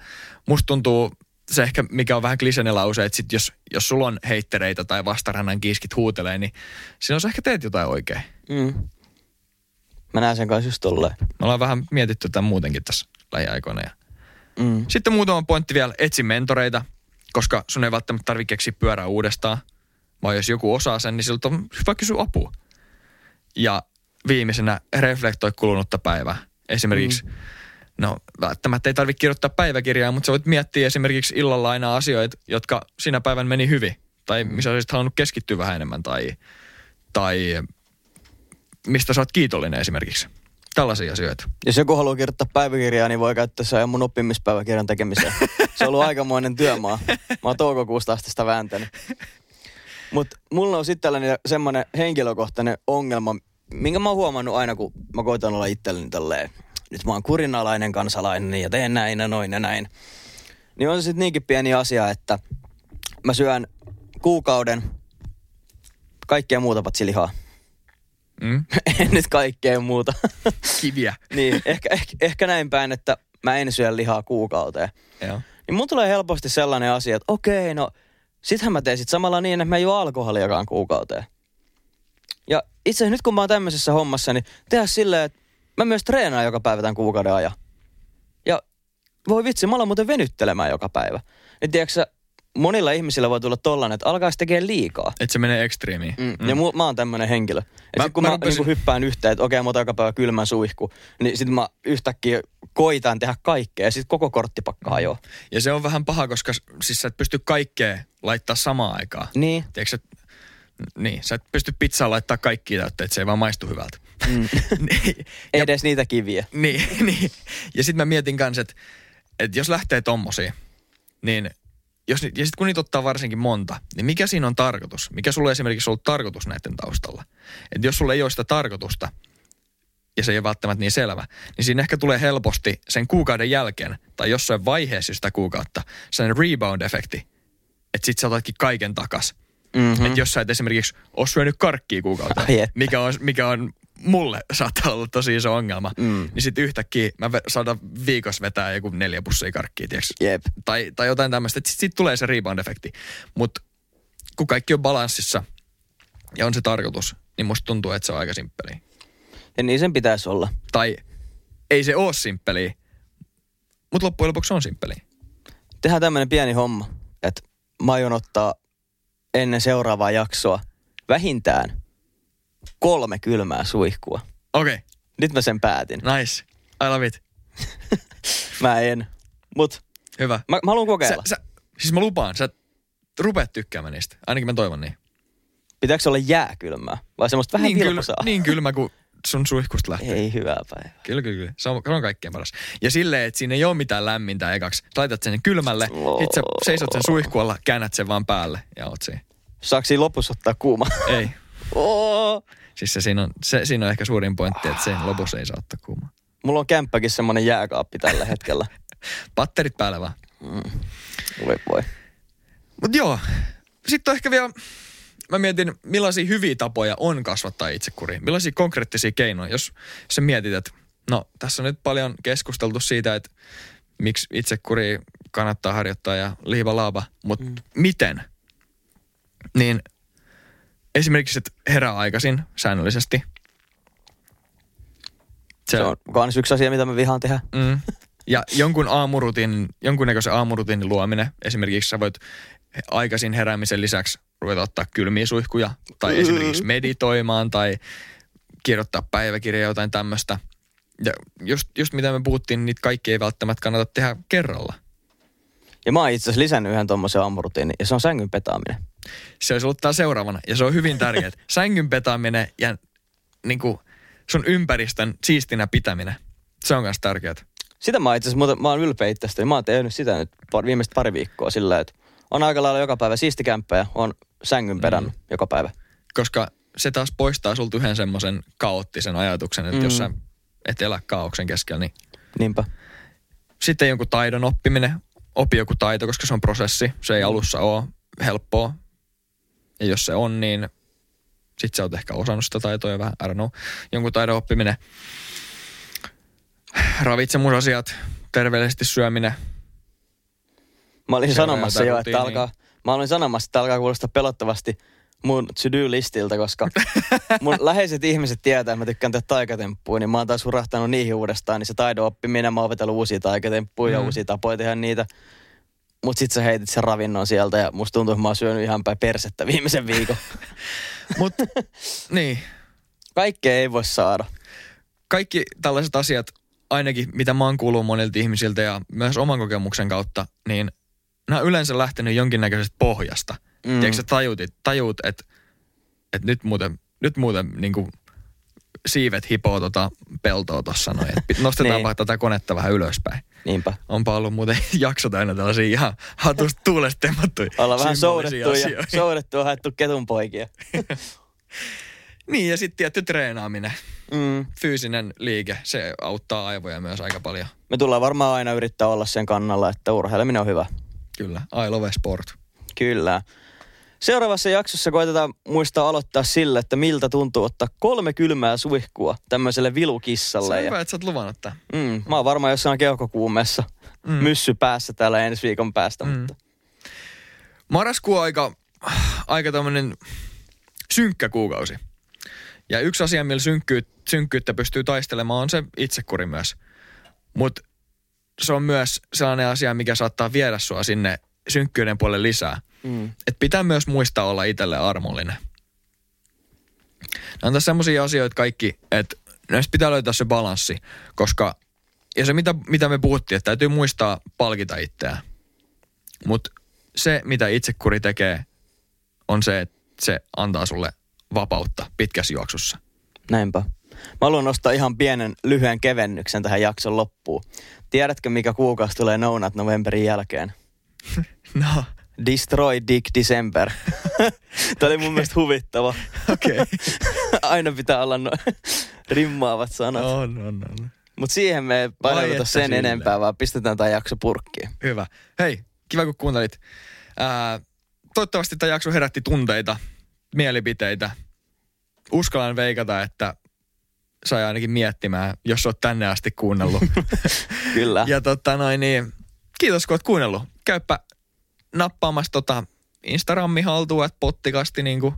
B: musta tuntuu se ehkä, mikä on vähän kliseinen lause, että sit jos, jos sulla on heittereitä tai vastarannan kiskit huutelee, niin silloin sä ehkä teet jotain oikein.
C: Mm. Mä näen sen kanssa just tolleen.
B: Me ollaan vähän mietitty tämän muutenkin tässä lähiaikoina. Ja
C: Mm.
B: Sitten muutama pointti vielä. Etsi mentoreita, koska sun ei välttämättä tarvitse keksiä pyörää uudestaan. Vaan jos joku osaa sen, niin siltä on hyvä kysyä apua. Ja viimeisenä reflektoi kulunutta päivää. Esimerkiksi, mm. no välttämättä ei tarvitse kirjoittaa päiväkirjaa, mutta sä voit miettiä esimerkiksi illalla aina asioita, jotka sinä päivän meni hyvin. Tai missä olisit halunnut keskittyä vähän enemmän. Tai, tai mistä sä oot kiitollinen esimerkiksi. Tällaisia asioita.
C: Jos joku haluaa kirjoittaa päiväkirjaa, niin voi käyttää se mun oppimispäiväkirjan tekemiseen. Se on ollut aikamoinen työmaa. Mä oon toukokuusta asti sitä vääntänyt. Mutta mulla on sitten tällainen semmoinen henkilökohtainen ongelma, minkä mä oon huomannut aina, kun mä koitan olla itselleni tälleen, nyt mä oon kurinalainen kansalainen ja teen näin ja noin ja näin. Niin on se sitten niinkin pieni asia, että mä syön kuukauden kaikkea muuta patsi lihaa.
B: Mm?
C: en nyt kaikkea muuta.
B: Kiviä.
C: niin, ehkä, ehkä, ehkä näin päin, että mä en syö lihaa kuukauteen.
B: Joo.
C: Niin mun tulee helposti sellainen asia, että okei, no sittenhän mä teen sit samalla niin, että mä en juo alkoholiakaan kuukauteen. Ja itse asiassa nyt kun mä oon tämmöisessä hommassa, niin tehdä silleen, että mä myös treenaan joka päivä tämän kuukauden ajan. Ja voi vitsi, mä aloin muuten venyttelemään joka päivä. Niin tiedätkö monilla ihmisillä voi tulla tollanen, että alkaisi tekemään liikaa.
B: Että se menee ekstriimiin.
C: Mm. Mm. Ja mu, mä oon tämmönen henkilö. Ja
B: Mä-
C: sit kun
B: mä
C: mä,
B: rupesin-
C: niin hyppään yhteen, että okei, mä otan joka päivä kylmän suihku, niin sit mä yhtäkkiä koitan tehdä kaikkea ja sit koko korttipakka
B: Mm.
C: hajoaa.
B: Ja se on vähän paha, koska siis sä et pysty kaikkea laittaa samaan aikaan.
C: Niin.
B: Tiedätkö, niin, sä et pysty pizzaan laittaa kaikkia täytteet, se ei vaan maistu hyvältä.
C: Mm.
B: niin,
C: Ei edes niitä kiviä.
B: niin, niin. Ja sitten mä mietin kanssa, että, että jos lähtee tommosiin, niin jos, ja sitten kun niitä ottaa varsinkin monta, niin mikä siinä on tarkoitus? Mikä sulle esimerkiksi ollut tarkoitus näiden taustalla? Että jos sulle ei ole sitä tarkoitusta, ja se ei ole välttämättä niin selvä, niin siinä ehkä tulee helposti sen kuukauden jälkeen, tai jossain vaiheessa sitä kuukautta, sellainen rebound-efekti, että sit sä otatkin kaiken takas.
C: Mm-hmm.
B: Mm. Että jos sä et esimerkiksi ole syönyt karkkia kuukautta,
C: Ai että.
B: mikä on, mikä on mulle saattaa olla tosi iso ongelma,
C: Mm.
B: niin sitten yhtäkkiä mä saadaan viikossa vetää joku neljä pussia karkkia, tiiäks?
C: Jep.
B: Tai, tai jotain tämmöistä, että sitten sit tulee se rebound-efekti. Mutta kun kaikki on balanssissa ja on se tarkoitus, niin musta tuntuu, että se on aika simppeliä.
C: Ja niin sen pitäisi olla.
B: Tai ei se ole simppeliä, mutta loppujen lopuksi on simppeliä.
C: Tehdään tämmönen pieni homma, että mä aion ottaa ennen seuraavaa jaksoa vähintään kolme kylmää suihkua.
B: Okei, okay,
C: Nyt mä sen päätin.
B: nice. I love it.
C: Mä en. Mut
B: Hyvä.
C: mä, mä haluan
B: Sä,
C: kokeilla.
B: sä, siis mä lupaan, sä rupeat tykkäämään niistä. Ainakin mä toivon niin.
C: Pitääkö se olla jääkylmää? Vai semmoista vähän
B: niin,
C: niin
B: kylmä, niin kylmä kuin sun suihkusta lähtee.
C: Ei hyvää päivää.
B: Kyllä, kyllä, kyllä. Se on, se on kaikkein paras. Ja silleen, että siinä ei ole mitään lämmintä ekaksi. Laitat sen kylmälle,
C: Oo.
B: sit sä seisot sen suihkualla, käännät sen vaan päälle ja oot siinä.
C: Saako siinä lopussa ottaa kuuma?
B: Ei.
C: Oo.
B: Siis se siinä, on, se, siinä on ehkä suurin pointti, että se lopussa ei saa ottaa kuumaa.
C: Mulla on kämppäkin semmonen jääkaappi tällä hetkellä.
B: Patterit päälle vaan.
C: Voi voi.
B: Mut joo, sitten on ehkä vielä, mä mietin, millaisia hyviä tapoja on kasvattaa itsekuria. Millaisia konkreettisia keinoja, jos sä mietit, että no tässä on nyt paljon keskusteltu siitä, että miksi itsekuri kannattaa harjoittaa ja liiva laaba, mutta mm. miten? Niin esimerkiksi, että herää aikaisin säännöllisesti.
C: Se on kans yksi asia, mitä mä vihaan tehdä.
B: Mm. Ja jonkun aamurutiinin, jonkunnäköisen aamurutiinin luominen. Esimerkiksi sä voit aikaisin heräämisen lisäksi ruveta ottaa kylmiä suihkuja. Tai esimerkiksi meditoimaan tai kirjoittaa päiväkirjaa jotain tämmöistä. Ja just, just mitä me puhuttiin, niin niitä kaikki ei välttämättä kannata tehdä kerralla.
C: Ja mä oon itse asiassa lisännyt yhden tommosen aamurutiinin, ja se on sängyn petaaminen.
B: Se olisi ollut täällä seuraavana. Ja se on hyvin tärkeää. Sängyn petaaminen ja niin kuin sun ympäristön siistinä pitäminen. Se on myös tärkeää.
C: Sitä mä itse asiassa, mä oon ylpeä itsestäni. Mä oon tehnyt sitä nyt par, viimeiset pari viikkoa sillä, että on aika lailla joka päivä siisti kämppä ja on sängyn pedannut mm. joka päivä.
B: koska se taas poistaa sulta yhden semmoisen kaoottisen ajatuksen, että mm. jos
C: Mm.
B: sä et elä kaauksen keskellä, niin
C: Niinpä.
B: sitten jonkun taidon oppiminen, opi joku taito, koska se on prosessi, se ei alussa ole helppoa. Ja jos se on, niin sit sä oot ehkä osannut sitä taitoa jo vähän, I don't know, jonkun taidon oppiminen. Ravitsemusasiat, terveellisesti syöminen.
C: Mä olin sanomassa jo, että
B: rutiinia.
C: alkaa, mä olin sanomassa, että alkaa kuulostaa pelottavasti mun to-do-listiltä, koska mun läheiset ihmiset tietää, että mä tykkään tehdä taikatemppuja, niin mä oon taas hurahtanut niihin uudestaan, niin se taidon oppiminen, mä oon opetellut uusia taikatemppuja mm. ja uusia tapoja tehdä niitä. Mut sit sä heitit sen ravinnon sieltä ja musta tuntuu, että mä oon syönyt ihan päin persettä viimeisen viikon.
B: Mut niin,
C: Kaikkea ei voi saada.
B: kaikki tällaiset asiat, ainakin mitä mä oon kuullut monilta ihmisiltä ja myös oman kokemuksen kautta, niin nämä on yleensä lähtenyt jonkinnäköisestä pohjasta. Mm. Tiedätkö sä tajuut, tajuut että, että nyt muuten, nyt muuten niin kuin siivet hipoo tota peltoa tuossa noin. Et Nostetaanpa
C: Niin.
B: tätä konetta vähän ylöspäin.
C: Niinpä.
B: Onpa ollut muuten jakso täynnä tällaisia ihan hatusta tuulesta temmattuja
C: Ollaan vähän soudettu ja, soudettu ja haettu ketunpoikia.
B: Niin ja sitten tietty treenaaminen,
C: Mm.
B: fyysinen liike, se auttaa aivoja myös aika paljon.
C: Me tullaan varmaan aina yrittää olla sen kannalla, että urheileminen on hyvä.
B: Kyllä, I love sport.
C: Kyllä. Seuraavassa jaksossa koitetaan muistaa aloittaa sillä, että miltä tuntuu ottaa kolme kylmää suihkua tämmöiselle
B: Se
C: vilukissalle.
B: on
C: Ja,
B: hyvä, että sä oot luvannut tämän.
C: mm, mä oon varmaan jossain keuhkokuumeessa mm. myssy päässä täällä ensi viikon päästä, mm. mutta
B: Marraskuu on aika, aika tämmönen synkkä kuukausi. Ja yksi asia, millä synkkyy, synkkyyttä pystyy taistelemaan, on se itsekuri myös. Mutta se on myös sellainen asia, mikä saattaa viedä sua sinne synkkyyden puolelle lisää.
C: mm.
B: Et pitää myös muistaa olla itselle armollinen. Nämä on tässä sellaisia asioita kaikki, että näistä pitää löytää se balanssi, koska ja se mitä, mitä me puhuttiin, että täytyy muistaa palkita itseään. Mutta se, mitä itsekuri tekee, on se, että se antaa sulle vapautta pitkässä juoksussa.
C: näinpä. Mä haluan nostaa ihan pienen lyhyen kevennyksen tähän jakson loppuun. Tiedätkö, mikä kuukausi tulee Nounat Novemberin jälkeen?
B: No,
C: Destroy Dick December. Tämä oli mun mielestä huvittava.
B: okei. Okay.
C: Aina pitää olla no, rimmaavat sanat.
B: on, on, on.
C: Mutta siihen me ei paneuduta sen
B: silleen.
C: enempää, vaan pistetään tämä jakso purkkiin.
B: Hyvä. Hei, kiva kun kuuntelit. Ää, toivottavasti tämä jakso herätti tunteita, mielipiteitä. Uskallan veikata, että sai ainakin miettimään, jos oot tänne asti kuunnellut.
C: Kyllä.
B: ja tota noin, niin kiitos kun oot kuunnellut. Käypä nappaamassa tota Instagrammi haltuun, että pottikasti niin kuin,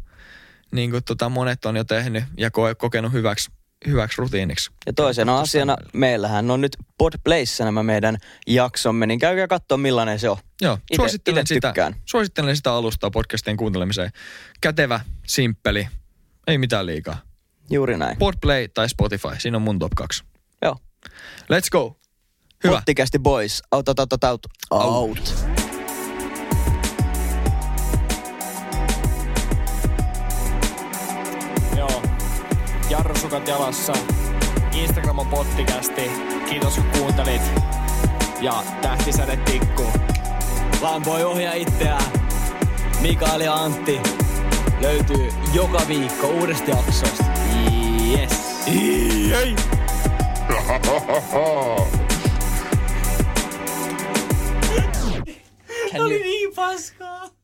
B: niin kuin tota monet on jo tehnyt ja ko- kokenut hyväksi, hyväksi rutiiniksi.
C: Ja toisena asiana, meillähän on nyt Podplayssä nämä meidän jaksomme, niin käykää katsoa millainen se on.
B: Joo,
C: Ite-
B: suosittelen,
C: ite
B: sitä,
C: tykkään.
B: suosittelen sitä alustaa podcastien kuuntelemiseen. Kätevä, simppeli, ei mitään liikaa.
C: Juuri näin.
B: Podplay tai Spotify, siinä on mun top 2.
C: Joo.
B: Let's go. Hyvä.
C: Pottikästi boys. Out, out, out, out, out. out.
D: Joo. Jarrusukat jalassa. Instagram on pottikästi. Kiitos kun kuuntelit. Ja tähtisäde tikku.
E: Vaan voi ohjaa itseään. Mikael ja Antti löytyy joka viikko uudesta jaksosta. Yes.
D: Ei.
E: Oli niin paskaa.